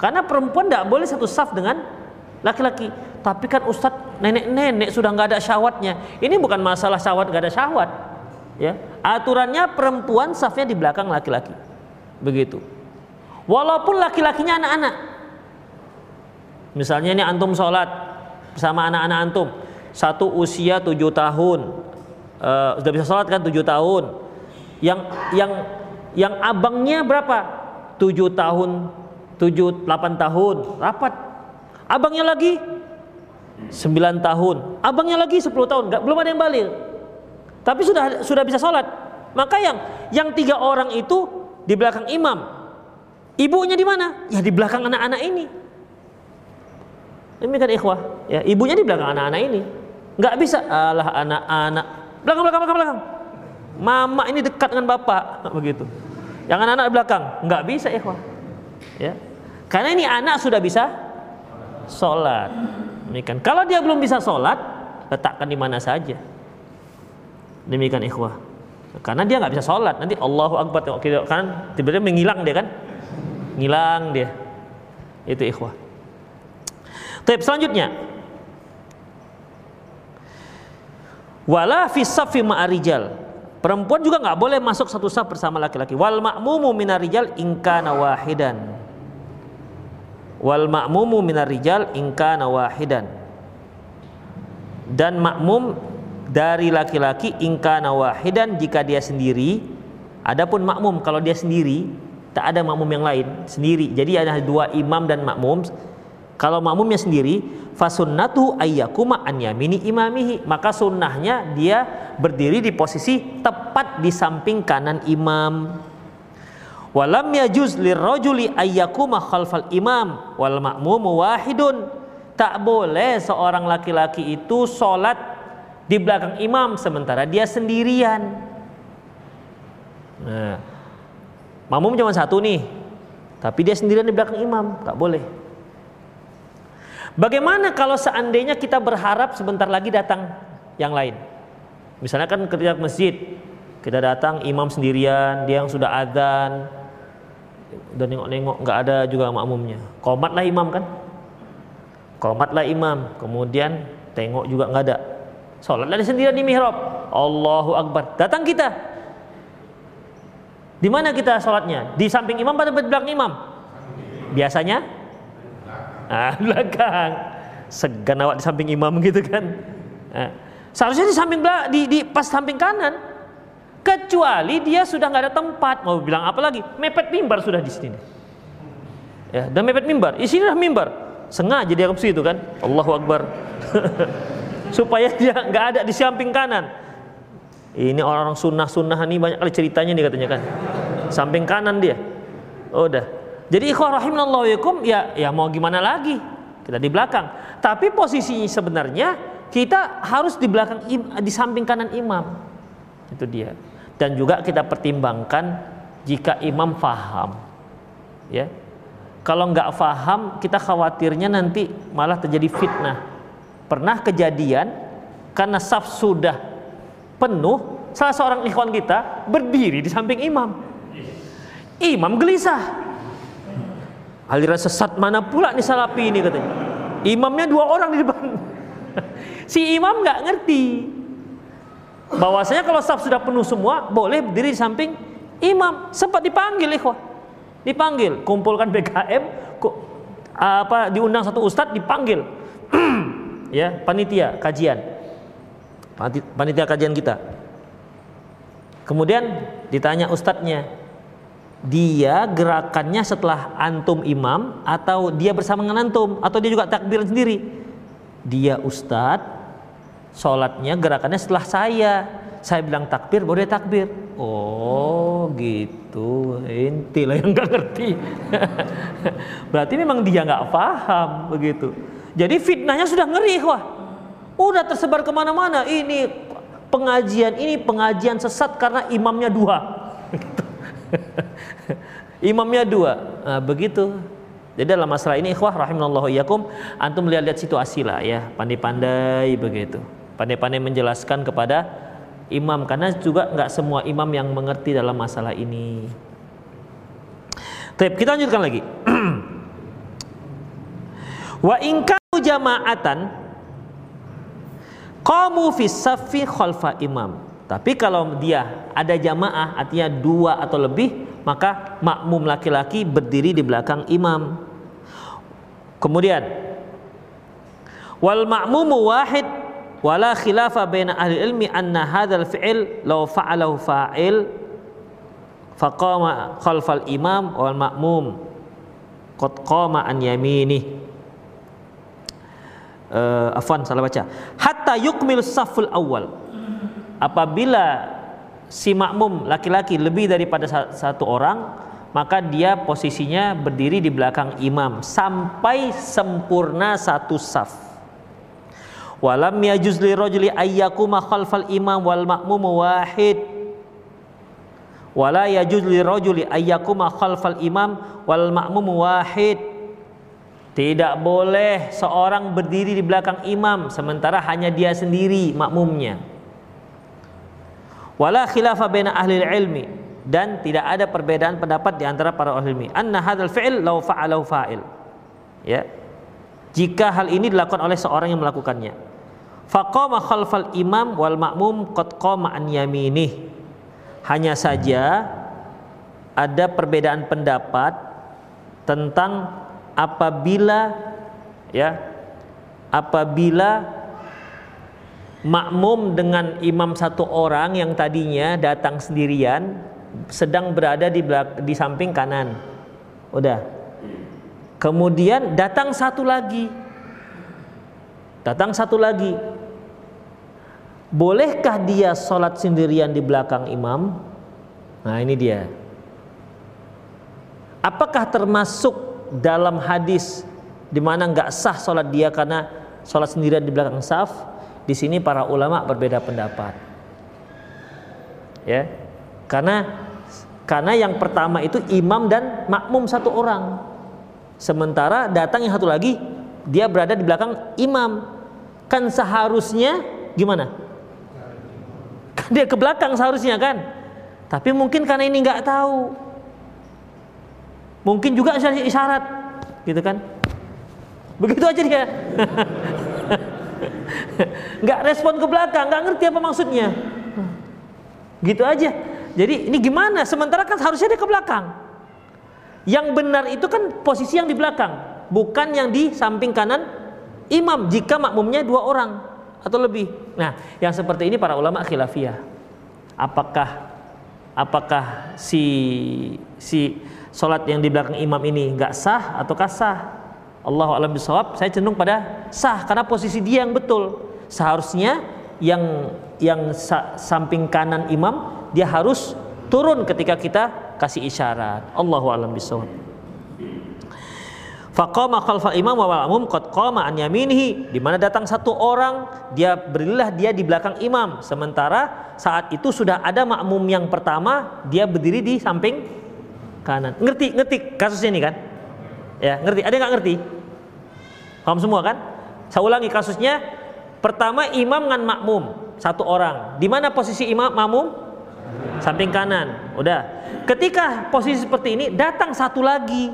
B: Karena perempuan tidak boleh satu saf dengan laki-laki. Tapi kan Ustadz nenek-nenek sudah nggak ada syahwatnya. Ini bukan masalah syahwat nggak ada syahwat. Ya, aturannya perempuan safnya di belakang laki-laki. Begitu. Walaupun laki-lakinya anak-anak. Misalnya ini antum sholat bersama anak-anak antum, satu usia tujuh tahun, uh, sudah bisa sholat kan tujuh tahun. Yang yang yang abangnya berapa? Tujuh tahun, tujuh delapan tahun, rapat. Abangnya lagi sembilan tahun, abangnya lagi sepuluh tahun, nggak belum ada yang balik. Tapi sudah sudah bisa sholat. Maka yang yang tiga orang itu di belakang imam. Ibunya di mana? Ya di belakang anak-anak ini. Ini kan ikhwah. Ya, ibunya di belakang anak-anak ini. Nggak bisa alah anak-anak belakang belakang belakang belakang. Mama ini dekat dengan bapak begitu. Yang anak-anak belakang nggak bisa ikhwah. Ya. Karena ini anak sudah bisa sholat. Demikian. Kalau dia belum bisa sholat, letakkan di mana saja. Demikian ikhwah. Karena dia nggak bisa sholat. Nanti Allahu Akbar tengok kiri kan tiba-tiba menghilang dia kan. Ngilang dia. Itu ikhwah. Tapi selanjutnya. Wala fi safi ma'arijal. Perempuan juga nggak boleh masuk satu saf bersama laki-laki. Wal ma'mumu minarijal ingkana wahidan. Wal ma'mumu minarijal ingkana wahidan. Dan makmum dari laki-laki ingkana wahidan jika dia sendiri. Adapun makmum kalau dia sendiri tak ada makmum yang lain sendiri. Jadi ada dua imam dan makmum. Kalau makmumnya sendiri, fasunnatu ayyakuma an yamini imamihi. Maka sunnahnya dia berdiri di posisi tepat di samping kanan imam. Walam yajuz lirrajuli ayyakuma khalfal imam wal ma'mumu wahidun. Tak boleh seorang laki-laki itu sholat di belakang imam sementara dia sendirian. Nah, makmum cuma satu nih, tapi dia sendirian di belakang imam, tak boleh. Bagaimana kalau seandainya kita berharap sebentar lagi datang yang lain? Misalnya kan ketika masjid kita datang imam sendirian, dia yang sudah adzan dan nengok-nengok nggak ada juga makmumnya. Komatlah imam kan? Komatlah imam, kemudian tengok juga nggak ada. Sholatlah sendirian di mihrab. Allahu Akbar. Datang kita. Di mana kita sholatnya? Di samping imam atau di belakang imam? Biasanya ah, belakang. Segan awak di samping imam gitu kan. Ah. seharusnya di samping belakang di, di pas samping kanan. Kecuali dia sudah nggak ada tempat. Mau bilang apa lagi? Mepet mimbar sudah di sini. Ya dan mepet mimbar. Di sini mimbar. Sengaja dia ke situ kan. Allahu Akbar. Supaya dia nggak ada di samping kanan. Ini orang-orang sunnah-sunnah ini banyak kali ceritanya nih katanya kan. Samping kanan dia. Oh, udah jadi ikhwah rahimallahu ya ya mau gimana lagi? Kita di belakang. Tapi posisinya sebenarnya kita harus di belakang di samping kanan imam. Itu dia. Dan juga kita pertimbangkan jika imam faham. Ya. Kalau nggak faham, kita khawatirnya nanti malah terjadi fitnah. Pernah kejadian karena saf sudah penuh, salah seorang ikhwan kita berdiri di samping imam. Imam gelisah aliran sesat mana pula nih salapi ini katanya. Imamnya dua orang di depan. Si imam nggak ngerti. Bahwasanya kalau saf sudah penuh semua boleh berdiri di samping imam. Sempat dipanggil ikhwah. Dipanggil. Kumpulkan BKM apa diundang satu ustadz dipanggil. Ya panitia kajian. Panitia kajian kita. Kemudian ditanya ustadznya dia gerakannya setelah antum imam atau dia bersama dengan antum atau dia juga takbir sendiri. Dia ustadz sholatnya gerakannya setelah saya. Saya bilang takbir baru dia takbir. Oh gitu. Inti lah yang nggak ngerti. Berarti memang dia nggak paham begitu. Jadi fitnahnya sudah ngeri wah. Udah tersebar ke mana-mana. Ini pengajian ini pengajian sesat karena imamnya dua Imamnya dua. Nah, begitu. Jadi dalam masalah ini ikhwah rahimallahu yakum antum lihat-lihat situasi lah ya, pandai-pandai begitu. Pandai-pandai menjelaskan kepada imam karena juga nggak semua imam yang mengerti dalam masalah ini. Taip, kita lanjutkan lagi. Wa jama'atan qamu fi khalfa imam. Tapi kalau dia ada jamaah artinya dua atau lebih maka makmum laki-laki berdiri di belakang imam. Kemudian wal ma'mumu wahid wala khilafa baina ahli ilmi anna hadzal fi'il law fa'alahu fa'il faqama khalfal imam wal ma'mum qad qama an yaminih uh, afwan salah baca. Hatta yukmil saful awal apabila si makmum laki-laki lebih daripada satu orang maka dia posisinya berdiri di belakang imam sampai sempurna satu saf. Walam yajuz li rajuli ayyakuma khalfal imam wal makmum wahid. Wala yajuz li rajuli ayyakuma khalfal imam wal makmum wahid. Tidak boleh seorang berdiri di belakang imam sementara hanya dia sendiri makmumnya wala khilafa baina ahli ilmi. Dan tidak ada perbedaan pendapat di antara para ahli ilmi. Anna hadzal fi'il law fa'alahu fa'il. Ya. Jika hal ini dilakukan oleh seorang yang melakukannya. Faqama khalfal imam wal ma'mum qad qama an yaminih. Hanya saja ada perbedaan pendapat tentang apabila ya apabila makmum dengan imam satu orang yang tadinya datang sendirian sedang berada di belak di samping kanan. Udah. Kemudian datang satu lagi. Datang satu lagi. Bolehkah dia sholat sendirian di belakang imam? Nah ini dia. Apakah termasuk dalam hadis di mana nggak sah sholat dia karena sholat sendirian di belakang saf? Di sini para ulama berbeda pendapat. Ya. Karena karena yang pertama itu imam dan makmum satu orang. Sementara datang yang satu lagi dia berada di belakang imam. Kan seharusnya gimana? Kan dia ke belakang seharusnya kan. Tapi mungkin karena ini nggak tahu. Mungkin juga isyarat gitu kan. Begitu aja dia. nggak respon ke belakang, nggak ngerti apa maksudnya. Gitu aja. Jadi ini gimana? Sementara kan harusnya dia ke belakang. Yang benar itu kan posisi yang di belakang, bukan yang di samping kanan imam jika makmumnya dua orang atau lebih. Nah, yang seperti ini para ulama khilafiyah. Apakah apakah si si sholat yang di belakang imam ini nggak sah ataukah sah? Allah alam bisawab saya cenderung pada sah karena posisi dia yang betul. Seharusnya yang yang sa, samping kanan imam dia harus turun ketika kita kasih isyarat. Allahu alam bisawab Faqama khalfa imam wa ma'mum qad qama an yaminihi. Di mana datang satu orang dia berilah dia di belakang imam. Sementara saat itu sudah ada makmum yang pertama dia berdiri di samping kanan. Ngerti ngerti kasusnya ini kan? Ya ngerti. Ada nggak ngerti Paham semua kan? Saya ulangi kasusnya. Pertama imam dengan makmum satu orang. Di mana posisi imam makmum? Samping kanan. Udah. Ketika posisi seperti ini datang satu lagi.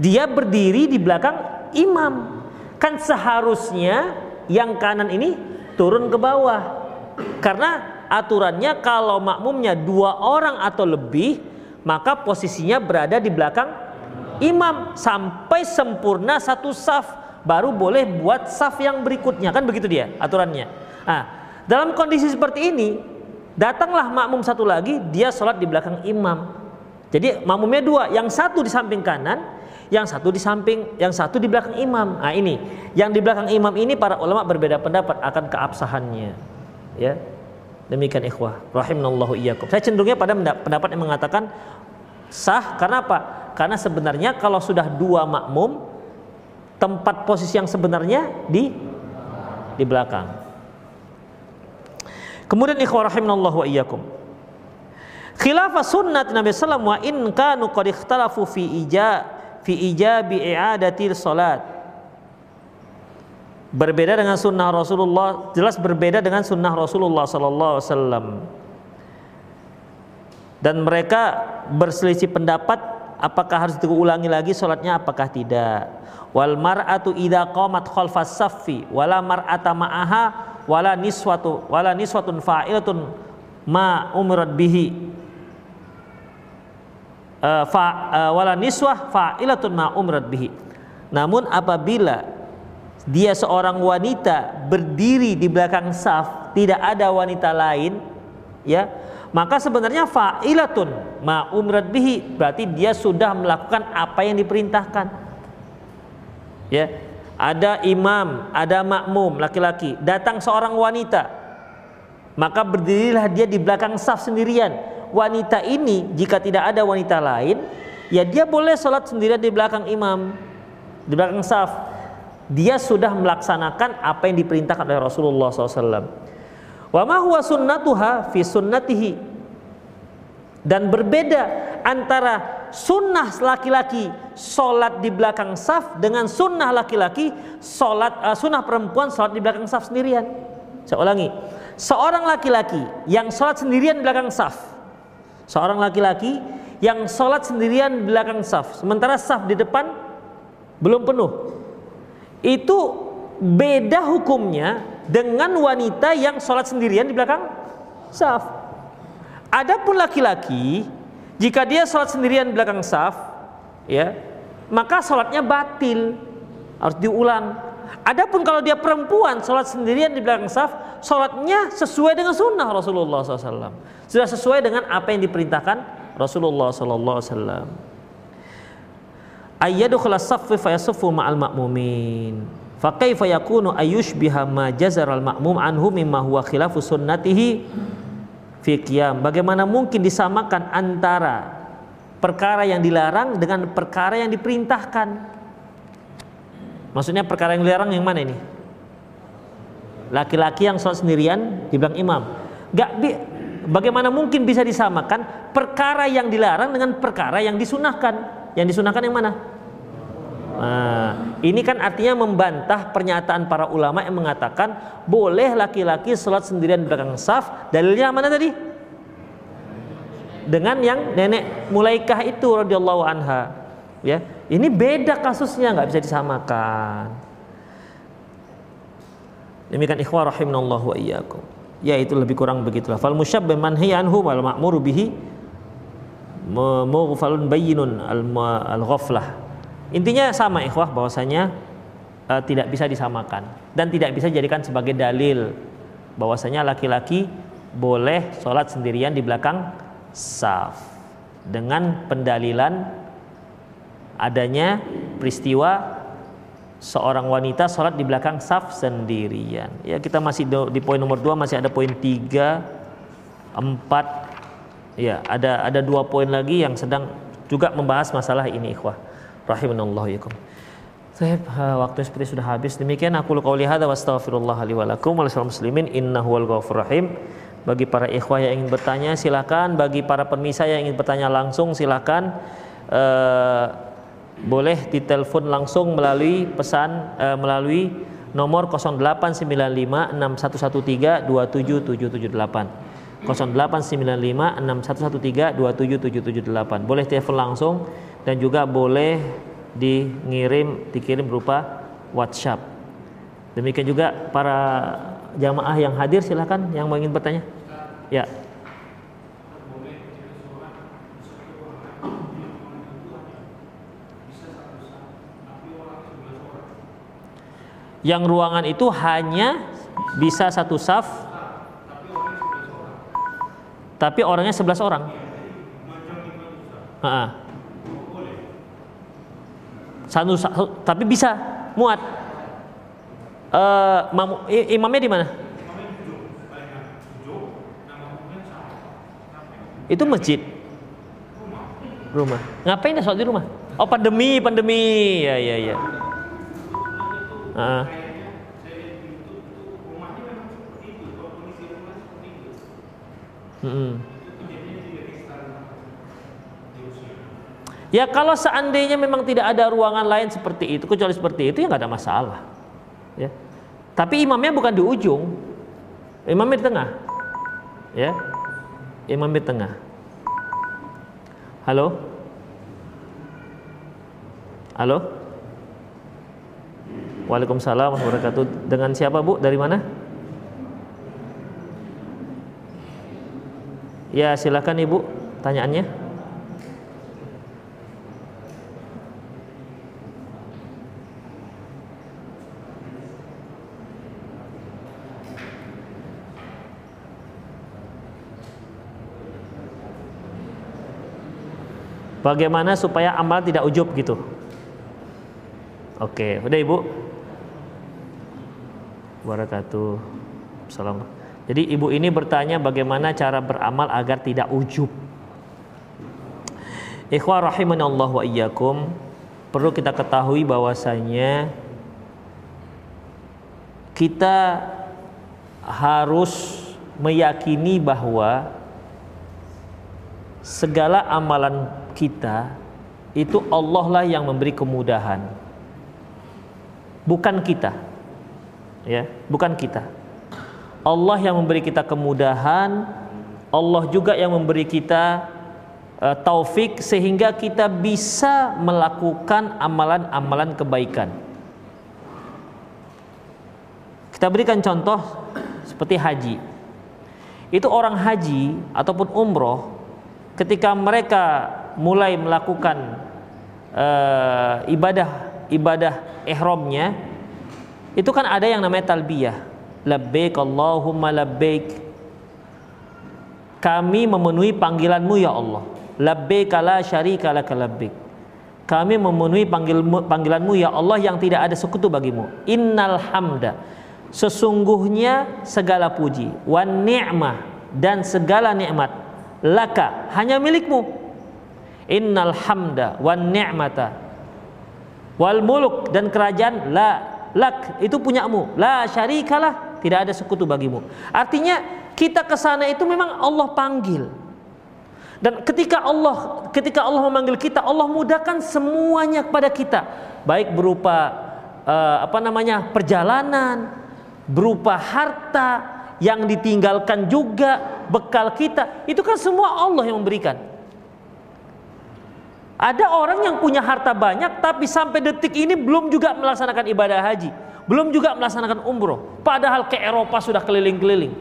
B: Dia berdiri di belakang imam. Kan seharusnya yang kanan ini turun ke bawah. Karena aturannya kalau makmumnya dua orang atau lebih, maka posisinya berada di belakang imam sampai sempurna satu saf baru boleh buat saf yang berikutnya. Kan begitu dia aturannya. Nah dalam kondisi seperti ini datanglah makmum satu lagi dia sholat di belakang imam. Jadi makmumnya dua. Yang satu di samping kanan yang satu di samping yang satu di belakang imam. Nah ini. Yang di belakang imam ini para ulama berbeda pendapat akan keabsahannya. Ya. Demikian ikhwah. Rahimanallahu iyyakum. Saya cenderungnya pada pendapat yang mengatakan sah karena apa karena sebenarnya kalau sudah dua makmum tempat posisi yang sebenarnya di di belakang. Kemudian ikhwah rahimanallahu wa iyyakum. Khilafah sunnat Nabi sallam wa in kanu qad ikhtalafu fi ija fi ijabi i'adatil salat. Berbeda dengan sunnah Rasulullah, jelas berbeda dengan sunnah Rasulullah sallallahu alaihi wasallam. Dan mereka berselisih pendapat apakah harus diulangi lagi sholatnya apakah tidak. Wal mar'atu idza qamat khalfas saffi wala mar'ata ma'aha wala niswatu wala niswatun fa'ilatun ma umrat bihi. Uh, fa uh, wala niswah fa'ilatun ma umrat bihi. Namun apabila dia seorang wanita berdiri di belakang saf tidak ada wanita lain ya maka sebenarnya fa'ilatun ma umrat bihi berarti dia sudah melakukan apa yang diperintahkan. Ya ada imam ada makmum laki-laki datang seorang wanita. Maka berdirilah dia di belakang saf sendirian. Wanita ini jika tidak ada wanita lain ya dia boleh sholat sendirian di belakang imam di belakang saf. Dia sudah melaksanakan apa yang diperintahkan oleh Rasulullah SAW Wa ma huwa sunnatuha fi sunnatihi. Dan berbeda antara sunnah laki-laki sholat di belakang saf dengan sunnah laki-laki sholat uh, sunnah perempuan sholat di belakang saf sendirian. Saya ulangi, seorang laki-laki yang sholat sendirian di belakang saf, seorang laki-laki yang sholat sendirian di belakang saf, sementara saf di depan belum penuh, itu beda hukumnya dengan wanita yang sholat sendirian di belakang saf. Adapun laki-laki jika dia sholat sendirian di belakang saf, ya maka sholatnya batil harus diulang. Adapun kalau dia perempuan sholat sendirian di belakang saf, sholatnya sesuai dengan sunnah Rasulullah SAW. Sudah sesuai dengan apa yang diperintahkan Rasulullah SAW. Ayyadu khalas saffi fayasuffu ma'al ma'mumin fa kaifa yakunu ayushbiha ma jazaral ma'mum anhu mimma huwa khilafu sunnatihi fi qiyam. Bagaimana mungkin disamakan antara perkara yang dilarang dengan perkara yang diperintahkan? Maksudnya perkara yang dilarang yang mana ini? Laki-laki yang sholat sendirian di belakang imam. Gak bi bagaimana mungkin bisa disamakan perkara yang dilarang dengan perkara yang disunahkan? Yang disunahkan yang mana Nah, ini kan artinya membantah pernyataan para ulama yang mengatakan boleh laki-laki sholat sendirian di belakang saf. Dalilnya mana tadi? Dengan yang nenek mulaikah itu radhiyallahu anha. Ya, ini beda kasusnya nggak bisa disamakan. Demikian ikhwah rahimanallahu wa iyyakum. Ya itu lebih kurang begitulah. Fal musyabbih manhi anhu wal ma'muru bihi mughfalun bayyinun al-ghaflah Intinya sama ikhwah bahwasanya uh, tidak bisa disamakan dan tidak bisa dijadikan sebagai dalil bahwasanya laki-laki boleh sholat sendirian di belakang saf dengan pendalilan adanya peristiwa seorang wanita sholat di belakang saf sendirian. Ya kita masih di poin nomor dua masih ada poin tiga, empat, ya ada ada dua poin lagi yang sedang juga membahas masalah ini ikhwah rahimanallahu yakum. Saya waktu seperti sudah habis. Demikian aku qauli hadza wa astaghfirullah li wa lakum muslimin innahu wal ghafur rahim. Bagi para ikhwah yang ingin bertanya silakan, bagi para pemirsa yang ingin bertanya langsung silakan uh, boleh ditelepon langsung melalui pesan uh, melalui nomor 0895 6113 27778. 0895 6113 27778. Boleh telepon langsung dan juga boleh dingirim dikirim berupa WhatsApp. Demikian juga para jamaah yang hadir silahkan yang ingin bertanya. Ya. Yang ruangan itu hanya bisa satu saf, tapi orangnya sebelas orang. Ha satu, satu tapi bisa muat. Uh, mamu, imamnya di mana? Itu masjid. Rumah. Ngapain sholat di rumah? Oh pandemi, pandemi. Ya, ya, ya. Uh. Hmm. Ya kalau seandainya memang tidak ada ruangan lain seperti itu, kecuali seperti itu ya nggak ada masalah. Ya. Tapi imamnya bukan di ujung, imamnya di tengah. Ya, imam di tengah. Halo, halo. Waalaikumsalam warahmatullahi wabarakatuh. Dengan siapa bu? Dari mana? Ya silakan ibu, tanyaannya. Bagaimana supaya amal tidak ujub gitu? Oke, udah Ibu. Wabarakatuh. Salam. Jadi ibu ini bertanya bagaimana cara beramal agar tidak ujub. Ikhwah rahimanallah wa iyyakum. Perlu kita ketahui bahwasanya kita harus meyakini bahwa segala amalan kita itu Allah lah yang memberi kemudahan. Bukan kita. Ya, bukan kita. Allah yang memberi kita kemudahan, Allah juga yang memberi kita uh, taufik sehingga kita bisa melakukan amalan-amalan kebaikan. Kita berikan contoh seperti haji. Itu orang haji ataupun umroh ketika mereka mulai melakukan uh, ibadah ibadah ihramnya itu kan ada yang namanya talbiyah. Labbaik Allahumma labbaik. Kami memenuhi panggilanmu ya Allah. Labbaik la syarika lak labbaik. Kami memenuhi panggil, panggilanmu ya Allah yang tidak ada sekutu bagimu. Innal hamda. Sesungguhnya segala puji. Wan ni'mah. Dan segala nikmat. Laka. Hanya milikmu innal hamda wan ni'mata. Wal muluk dan kerajaan la lak itu punyamu. La syarikalah tidak ada sekutu bagimu. Artinya kita ke sana itu memang Allah panggil. Dan ketika Allah ketika Allah memanggil kita Allah mudahkan semuanya kepada kita. Baik berupa uh, apa namanya perjalanan berupa harta yang ditinggalkan juga bekal kita. Itu kan semua Allah yang memberikan ada orang yang punya harta banyak tapi sampai detik ini belum juga melaksanakan ibadah haji, belum juga melaksanakan umroh, padahal ke Eropa sudah keliling-keliling.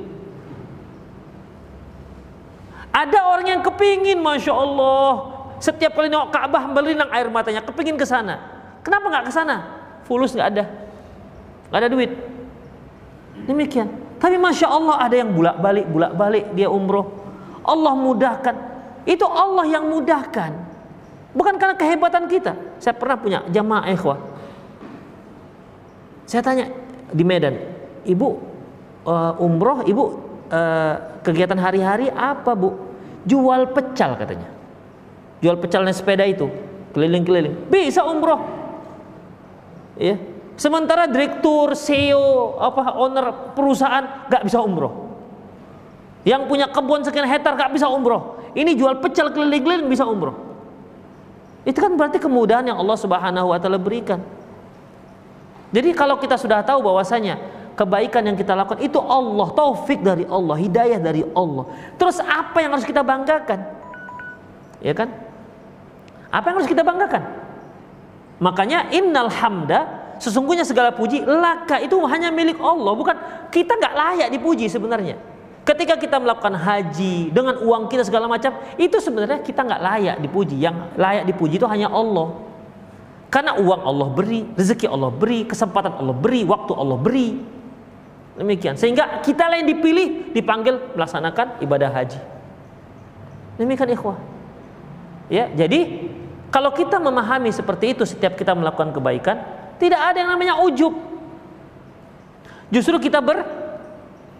B: Ada orang yang kepingin, masya Allah, setiap kali nengok Ka'bah berlinang air matanya, kepingin ke sana. Kenapa nggak ke sana? Fulus nggak ada, nggak ada duit. Demikian. Tapi masya Allah ada yang bulak balik, bulak balik dia umroh. Allah mudahkan. Itu Allah yang mudahkan. Bukan karena kehebatan kita. Saya pernah punya jamaah ikhwah. Saya tanya di Medan, ibu uh, umroh, ibu uh, kegiatan hari-hari apa bu? Jual pecal katanya. Jual pecal naik sepeda itu, keliling-keliling. Bisa umroh. Ya. Sementara direktur, CEO, apa owner perusahaan nggak bisa umroh. Yang punya kebun sekian hektar nggak bisa umroh. Ini jual pecal keliling-keliling bisa umroh. Itu kan berarti kemudahan yang Allah Subhanahu wa taala berikan. Jadi kalau kita sudah tahu bahwasanya kebaikan yang kita lakukan itu Allah, taufik dari Allah, hidayah dari Allah. Terus apa yang harus kita banggakan? Ya kan? Apa yang harus kita banggakan? Makanya innal hamda sesungguhnya segala puji laka itu hanya milik Allah, bukan kita nggak layak dipuji sebenarnya. Ketika kita melakukan haji dengan uang kita segala macam, itu sebenarnya kita nggak layak dipuji. Yang layak dipuji itu hanya Allah. Karena uang Allah beri, rezeki Allah beri, kesempatan Allah beri, waktu Allah beri. Demikian. Sehingga kita lain dipilih, dipanggil melaksanakan ibadah haji. Demikian ikhwah. Ya, jadi kalau kita memahami seperti itu setiap kita melakukan kebaikan, tidak ada yang namanya ujub. Justru kita ber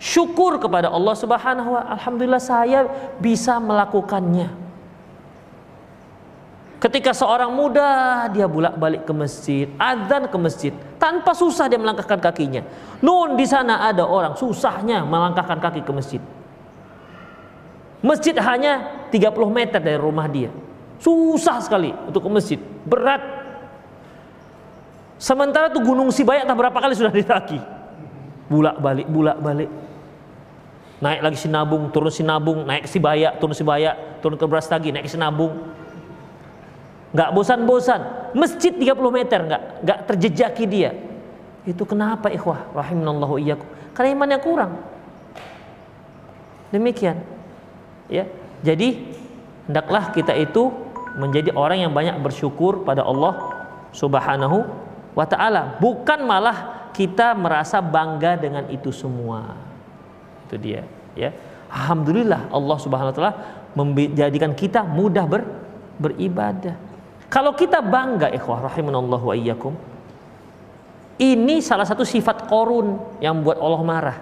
B: syukur kepada Allah Subhanahu wa alhamdulillah saya bisa melakukannya. Ketika seorang muda dia bolak-balik ke masjid, azan ke masjid, tanpa susah dia melangkahkan kakinya. Nun di sana ada orang susahnya melangkahkan kaki ke masjid. Masjid hanya 30 meter dari rumah dia. Susah sekali untuk ke masjid, berat. Sementara tuh Gunung Sibayak tak berapa kali sudah ditaki. Bulak-balik, bulak-balik naik lagi Sinabung, turun Sinabung, naik Sibaya, turun Sibaya, turun ke Brastagi, naik Sinabung. Nggak bosan-bosan. Masjid 30 meter nggak nggak terjejaki dia. Itu kenapa ikhwah? Rahimanallahu iyyakum. Karena imannya kurang. Demikian. Ya. Jadi hendaklah kita itu menjadi orang yang banyak bersyukur pada Allah Subhanahu wa taala, bukan malah kita merasa bangga dengan itu semua. Itu dia, ya. Alhamdulillah Allah Subhanahu wa taala menjadikan kita mudah ber, beribadah. Kalau kita bangga ikhwah rahimanallahu wa iyyakum, ini salah satu sifat korun yang membuat Allah marah.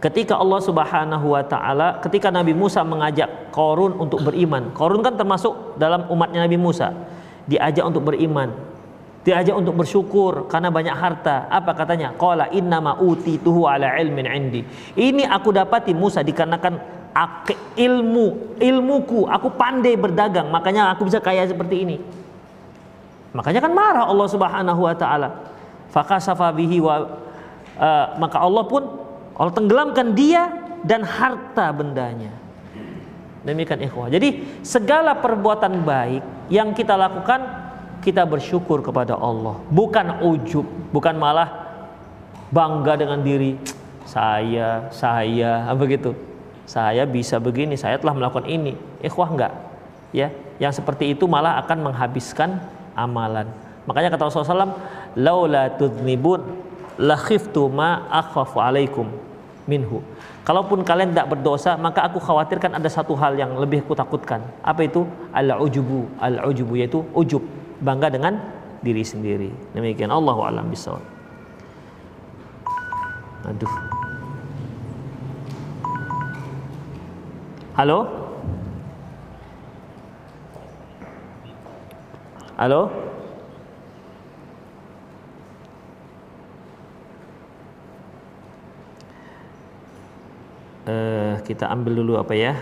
B: Ketika Allah Subhanahu wa taala, ketika Nabi Musa mengajak Korun untuk beriman. Korun kan termasuk dalam umatnya Nabi Musa. Diajak untuk beriman. Diajak untuk bersyukur karena banyak harta. Apa katanya? Qala innama utituhu ala ilmin indi. Ini aku dapati Musa dikarenakan ilmu, ilmuku, aku pandai berdagang, makanya aku bisa kaya seperti ini. Makanya kan marah Allah Subhanahu wa taala. Fakasafa bihi wa uh, maka Allah pun Allah tenggelamkan dia dan harta bendanya. Demikian ikhwah. Jadi segala perbuatan baik yang kita lakukan kita bersyukur kepada Allah, bukan ujub, bukan malah bangga dengan diri saya, saya, apa gitu. Saya bisa begini, saya telah melakukan ini. Ikhwah enggak? Ya, yang seperti itu malah akan menghabiskan amalan. Makanya kata Rasulullah SAW, laula tudnibun la khiftu ma akhafu alaikum minhu. Kalaupun kalian tidak berdosa, maka aku khawatirkan ada satu hal yang lebih kutakutkan. Apa itu? Al-ujubu. Al-ujubu yaitu ujub, bangga dengan diri sendiri. Demikian Allah alam bisawab. Aduh. Halo? Halo? uh, kita ambil dulu apa ya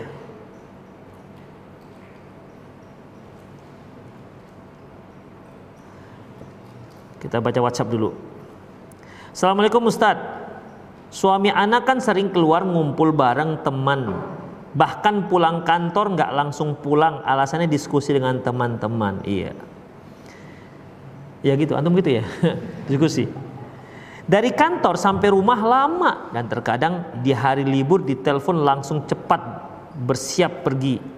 B: kita baca WhatsApp dulu. Assalamualaikum Ustadz. Suami anak kan sering keluar ngumpul bareng teman. Bahkan pulang kantor nggak langsung pulang. Alasannya diskusi dengan teman-teman. Iya. Ya gitu, antum gitu ya? Diskusi. Dari kantor sampai rumah lama. Dan terkadang di hari libur di telepon langsung cepat bersiap pergi.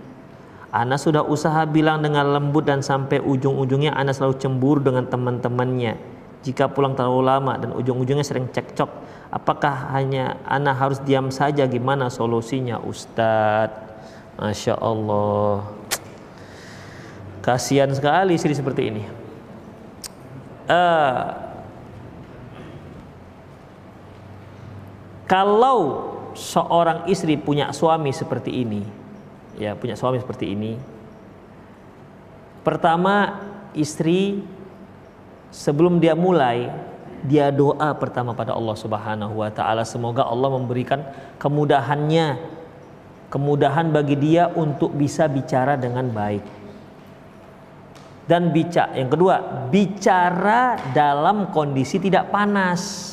B: Ana sudah usaha bilang dengan lembut dan sampai ujung-ujungnya Ana selalu cemburu dengan teman-temannya. Jika pulang terlalu lama dan ujung-ujungnya sering cekcok, apakah hanya Ana harus diam saja? Gimana solusinya, Ustadz? Masya Allah, kasihan sekali istri seperti ini. Uh, Kalau seorang istri punya suami seperti ini, ya punya suami seperti ini, pertama istri sebelum dia mulai dia doa pertama pada Allah Subhanahu wa taala. Semoga Allah memberikan kemudahannya kemudahan bagi dia untuk bisa bicara dengan baik. Dan bicara yang kedua, bicara dalam kondisi tidak panas.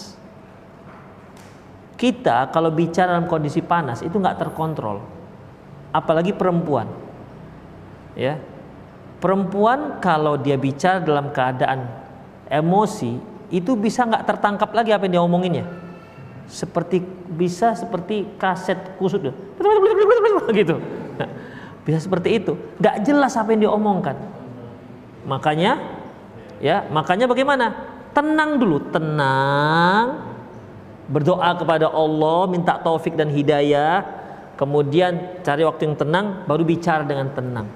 B: Kita kalau bicara dalam kondisi panas itu nggak terkontrol apalagi perempuan. Ya. Perempuan kalau dia bicara dalam keadaan emosi itu bisa nggak tertangkap lagi apa yang dia omonginnya? Seperti bisa seperti kaset kusut gitu. Bisa seperti itu. Nggak jelas apa yang dia omongkan. Makanya ya makanya bagaimana? Tenang dulu tenang. Berdoa kepada Allah, minta taufik dan hidayah, kemudian cari waktu yang tenang, baru bicara dengan tenang.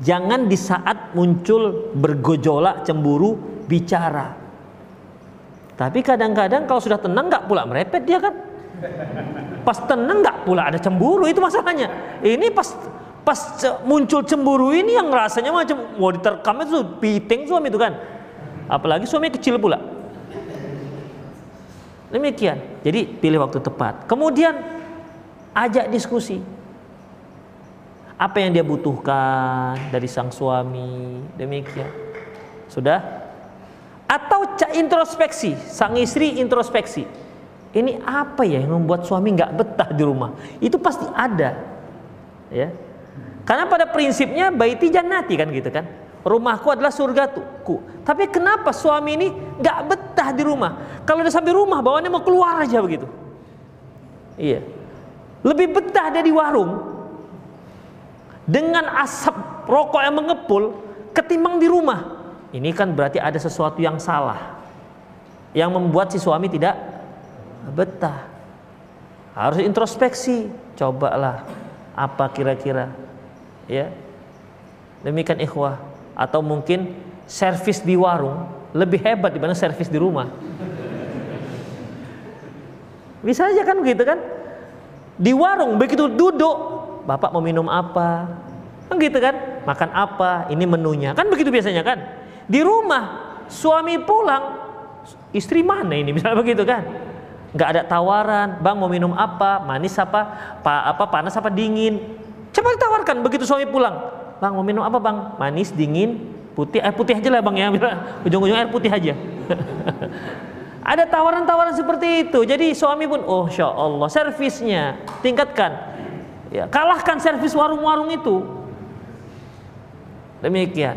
B: Jangan di saat muncul bergojolak, cemburu, bicara. Tapi kadang-kadang kalau sudah tenang nggak pula merepet dia kan. Pas tenang nggak pula ada cemburu itu masalahnya. Ini pas pas muncul cemburu ini yang rasanya macam mau diterkam itu piting suami itu kan. Apalagi suami kecil pula. Demikian. Jadi pilih waktu tepat. Kemudian ajak diskusi. Apa yang dia butuhkan dari sang suami. Demikian. Sudah? Atau introspeksi, sang istri introspeksi. Ini apa ya yang membuat suami nggak betah di rumah? Itu pasti ada. Ya. Karena pada prinsipnya baiti jannati kan gitu kan rumahku adalah surgaku. Tapi kenapa suami ini nggak betah di rumah? Kalau udah sampai rumah bawaannya mau keluar aja begitu. Iya. Lebih betah dia di warung dengan asap rokok yang mengepul ketimbang di rumah. Ini kan berarti ada sesuatu yang salah yang membuat si suami tidak betah. Harus introspeksi, cobalah apa kira-kira ya. Demikian ikhwah atau mungkin servis di warung lebih hebat dibanding servis di rumah. Bisa aja kan begitu kan? Di warung begitu duduk, Bapak mau minum apa? Kan gitu kan? Makan apa? Ini menunya. Kan begitu biasanya kan? Di rumah suami pulang, istri mana ini misalnya begitu kan? Nggak ada tawaran, bang mau minum apa? Manis apa? Pa, apa panas apa dingin? Coba ditawarkan begitu suami pulang. Bang mau minum apa bang? Manis, dingin, putih. Air putih aja lah bang ya. Ujung-ujung air putih aja. Ada tawaran-tawaran seperti itu. Jadi suami pun, oh insya Allah, servisnya tingkatkan. Ya, kalahkan servis warung-warung itu. Demikian.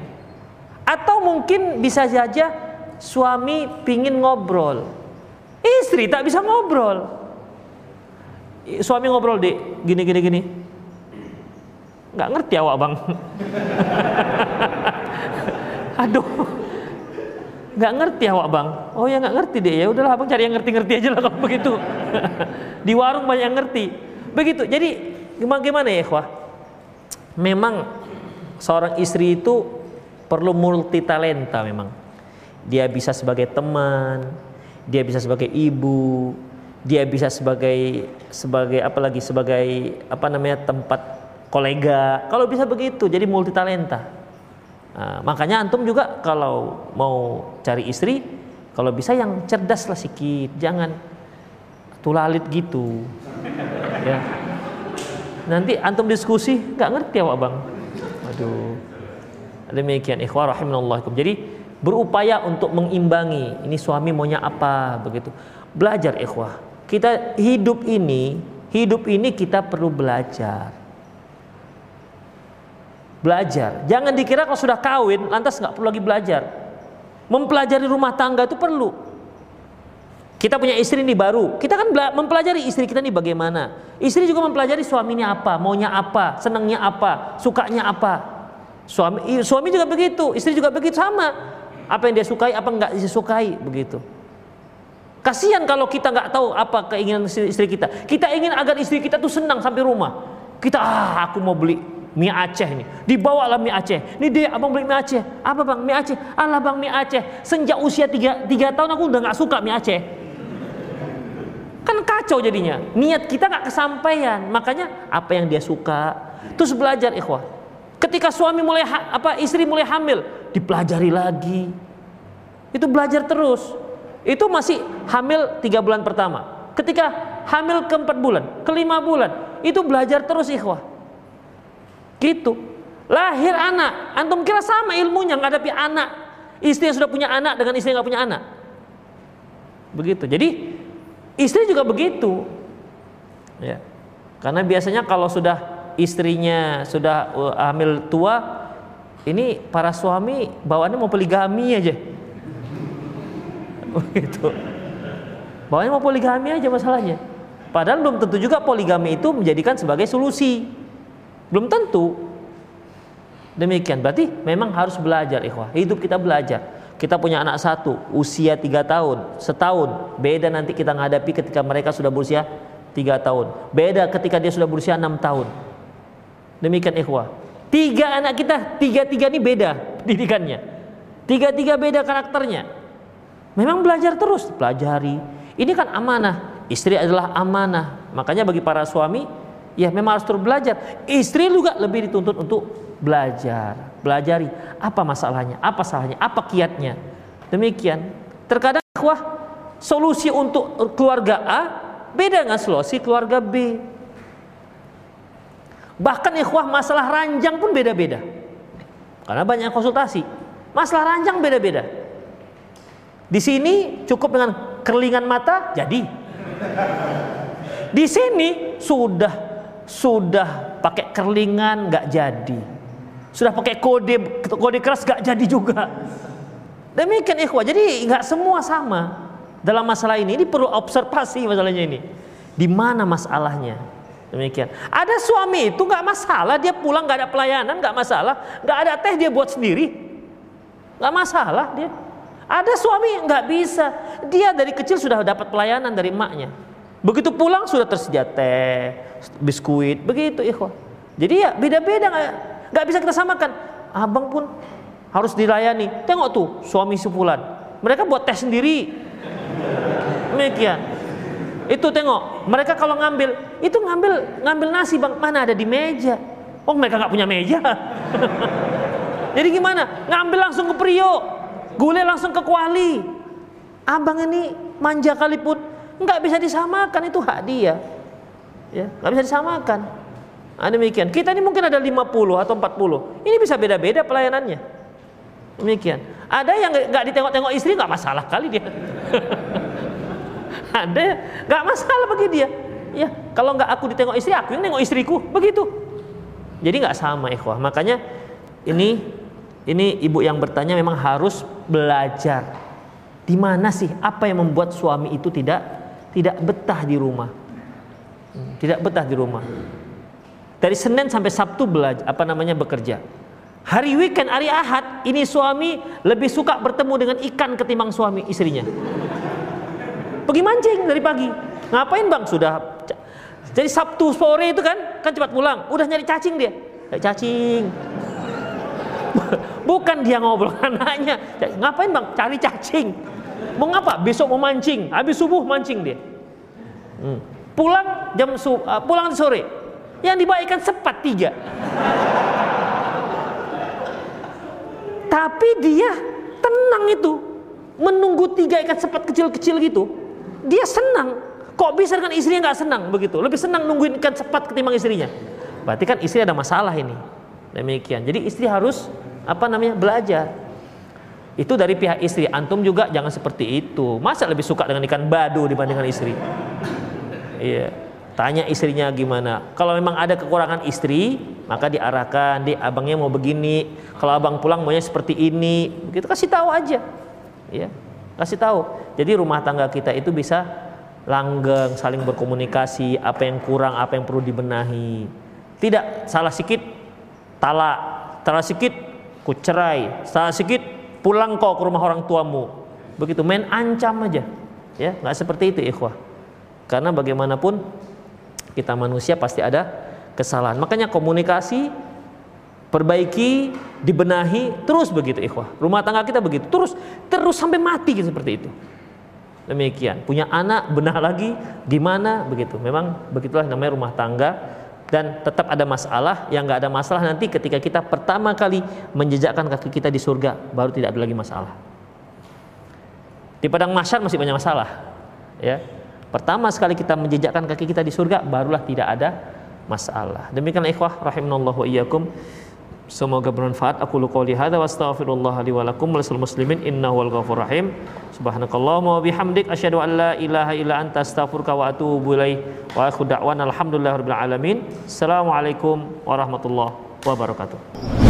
B: Atau mungkin bisa saja suami pingin ngobrol. Istri tak bisa ngobrol. Suami ngobrol di gini gini gini. Nggak ngerti awak bang. Aduh nggak ngerti awak bang. Oh ya nggak ngerti deh. Ya udahlah abang cari yang ngerti-ngerti aja lah kalau begitu. Di warung banyak yang ngerti. Begitu. Jadi gimana gimana ya ikhwah? Memang seorang istri itu perlu multi talenta memang. Dia bisa sebagai teman dia bisa sebagai ibu dia bisa sebagai sebagai apa lagi sebagai apa namanya tempat kolega. Kalau bisa begitu jadi multi talenta Nah, makanya antum juga kalau mau cari istri, kalau bisa yang cerdas lah sedikit, jangan tulalit gitu. Ya. Nanti antum diskusi nggak ngerti awak bang. Aduh. Demikian ikhwah rahimahullahikum. Jadi berupaya untuk mengimbangi ini suami maunya apa begitu. Belajar ikhwah. Kita hidup ini, hidup ini kita perlu belajar Belajar. Jangan dikira kalau sudah kawin lantas nggak perlu lagi belajar. Mempelajari rumah tangga itu perlu. Kita punya istri ini baru, kita kan mempelajari istri kita ini bagaimana. Istri juga mempelajari suaminya apa, maunya apa, senangnya apa, sukanya apa. Suami suami juga begitu, istri juga begitu sama. Apa yang dia sukai, apa enggak dia sukai, begitu. Kasihan kalau kita nggak tahu apa keinginan istri kita. Kita ingin agar istri kita tuh senang sampai rumah. Kita ah aku mau beli mie Aceh ini. Dibawalah mie Aceh. Ini dia abang beli mie Aceh. Apa bang? Mie Aceh. Alah bang mie Aceh. Sejak usia 3, 3 tahun aku udah nggak suka mie Aceh. Kan kacau jadinya. Niat kita nggak kesampaian. Makanya apa yang dia suka. Terus belajar ikhwah. Ketika suami mulai apa istri mulai hamil, dipelajari lagi. Itu belajar terus. Itu masih hamil tiga bulan pertama. Ketika hamil keempat bulan, kelima bulan, itu belajar terus ikhwah Gitu. Lahir anak, antum kira sama ilmunya menghadapi anak. Istri yang sudah punya anak dengan istri yang nggak punya anak. Begitu. Jadi istri juga begitu. Ya. Karena biasanya kalau sudah istrinya sudah uh, hamil tua, ini para suami bawaannya mau poligami aja. Begitu. Bawaannya mau poligami aja masalahnya. Padahal belum tentu juga poligami itu menjadikan sebagai solusi. Belum tentu. Demikian berarti memang harus belajar ikhwah. Hidup kita belajar. Kita punya anak satu, usia tiga tahun, setahun. Beda nanti kita menghadapi ketika mereka sudah berusia tiga tahun. Beda ketika dia sudah berusia enam tahun. Demikian ikhwah. Tiga anak kita, tiga-tiga ini beda didikannya. Tiga-tiga beda karakternya. Memang belajar terus, pelajari. Ini kan amanah. Istri adalah amanah. Makanya bagi para suami, ya memang harus terus belajar. Istri juga lebih dituntut untuk belajar, belajari apa masalahnya, apa salahnya, apa kiatnya. Demikian. Terkadang wah solusi untuk keluarga A beda dengan solusi keluarga B. Bahkan ikhwah masalah ranjang pun beda-beda. Karena banyak konsultasi. Masalah ranjang beda-beda. Di sini cukup dengan kerlingan mata jadi. Di sini sudah sudah pakai kerlingan nggak jadi. Sudah pakai kode kode keras nggak jadi juga. Demikian ikhwah. Jadi nggak semua sama. Dalam masalah ini ini perlu observasi masalahnya ini. Di mana masalahnya? Demikian. Ada suami itu nggak masalah, dia pulang nggak ada pelayanan nggak masalah, nggak ada teh dia buat sendiri, nggak masalah dia. Ada suami nggak bisa, dia dari kecil sudah dapat pelayanan dari emaknya. Begitu pulang sudah tersedia teh, biskuit, begitu ikhwah. Jadi ya beda-beda nggak bisa kita samakan. Abang pun harus dilayani. Tengok tuh suami sepulan, mereka buat teh sendiri. Demikian. Itu tengok, mereka kalau ngambil, itu ngambil ngambil nasi bang mana ada di meja. Oh mereka nggak punya meja. Jadi gimana? Ngambil langsung ke Prio, gulai langsung ke Kuali. Abang ini manja kali pun nggak bisa disamakan itu hak dia. Ya, nggak bisa disamakan. Nah, demikian. Kita ini mungkin ada 50 atau 40. Ini bisa beda-beda pelayanannya. Demikian. Ada yang nggak ditengok-tengok istri nggak masalah kali dia. ada nggak masalah bagi dia ya kalau nggak aku ditengok istri aku yang nengok istriku begitu jadi nggak sama ikhwah makanya ini ini ibu yang bertanya memang harus belajar di mana sih apa yang membuat suami itu tidak tidak betah di rumah hmm, tidak betah di rumah dari Senin sampai Sabtu belajar apa namanya bekerja hari weekend hari Ahad ini suami lebih suka bertemu dengan ikan ketimbang suami istrinya Pergi mancing dari pagi. Ngapain bang? Sudah. Jadi Sabtu sore itu kan, kan cepat pulang. Udah nyari cacing dia. Nyari cacing. Bukan dia ngobrol anaknya. Ngapain bang? Cari cacing. Mau ngapa? Besok mau mancing. Habis subuh mancing dia. Hmm. Pulang jam su uh, pulang sore. Yang dibawa ikan sepat tiga. Tapi dia tenang itu menunggu tiga ikan sepat kecil-kecil gitu dia senang. Kok bisa dengan istrinya nggak senang begitu? Lebih senang nungguin ikan cepat ketimbang istrinya. Berarti kan istri ada masalah ini. Demikian. Jadi istri harus apa namanya belajar. Itu dari pihak istri. Antum juga jangan seperti itu. Masa lebih suka dengan ikan badu dibandingkan istri? Iya. Tanya istrinya gimana. Kalau memang ada kekurangan istri, maka diarahkan, di abangnya mau begini. Kalau abang pulang maunya seperti ini, begitu kasih tahu aja. Ya. Kasih tahu. Jadi rumah tangga kita itu bisa langgeng, saling berkomunikasi, apa yang kurang, apa yang perlu dibenahi. Tidak salah sikit talak, salah sikit kucerai, salah sikit pulang kau ke rumah orang tuamu. Begitu main ancam aja. Ya, nggak seperti itu ikhwah. Karena bagaimanapun kita manusia pasti ada kesalahan. Makanya komunikasi perbaiki, dibenahi, terus begitu ikhwah. Rumah tangga kita begitu, terus terus sampai mati gitu seperti itu. Demikian. Punya anak benah lagi gimana begitu. Memang begitulah namanya rumah tangga dan tetap ada masalah yang nggak ada masalah nanti ketika kita pertama kali menjejakkan kaki kita di surga baru tidak ada lagi masalah. Di padang masyar masih banyak masalah. Ya. Pertama sekali kita menjejakkan kaki kita di surga barulah tidak ada masalah. Demikian ikhwah rahimanallahu wa iyyakum. Semoga bermanfaat. Aku qouli hadza wa astaghfirullah li wa lakum wa muslimin innahu wal ghafur rahim. Subhanakallahumma wa bihamdik asyhadu an la ilaha illa anta astaghfiruka wa atubu ilaik. Wa akhu da'wana alhamdulillahirabbil alamin. Assalamualaikum warahmatullahi wabarakatuh.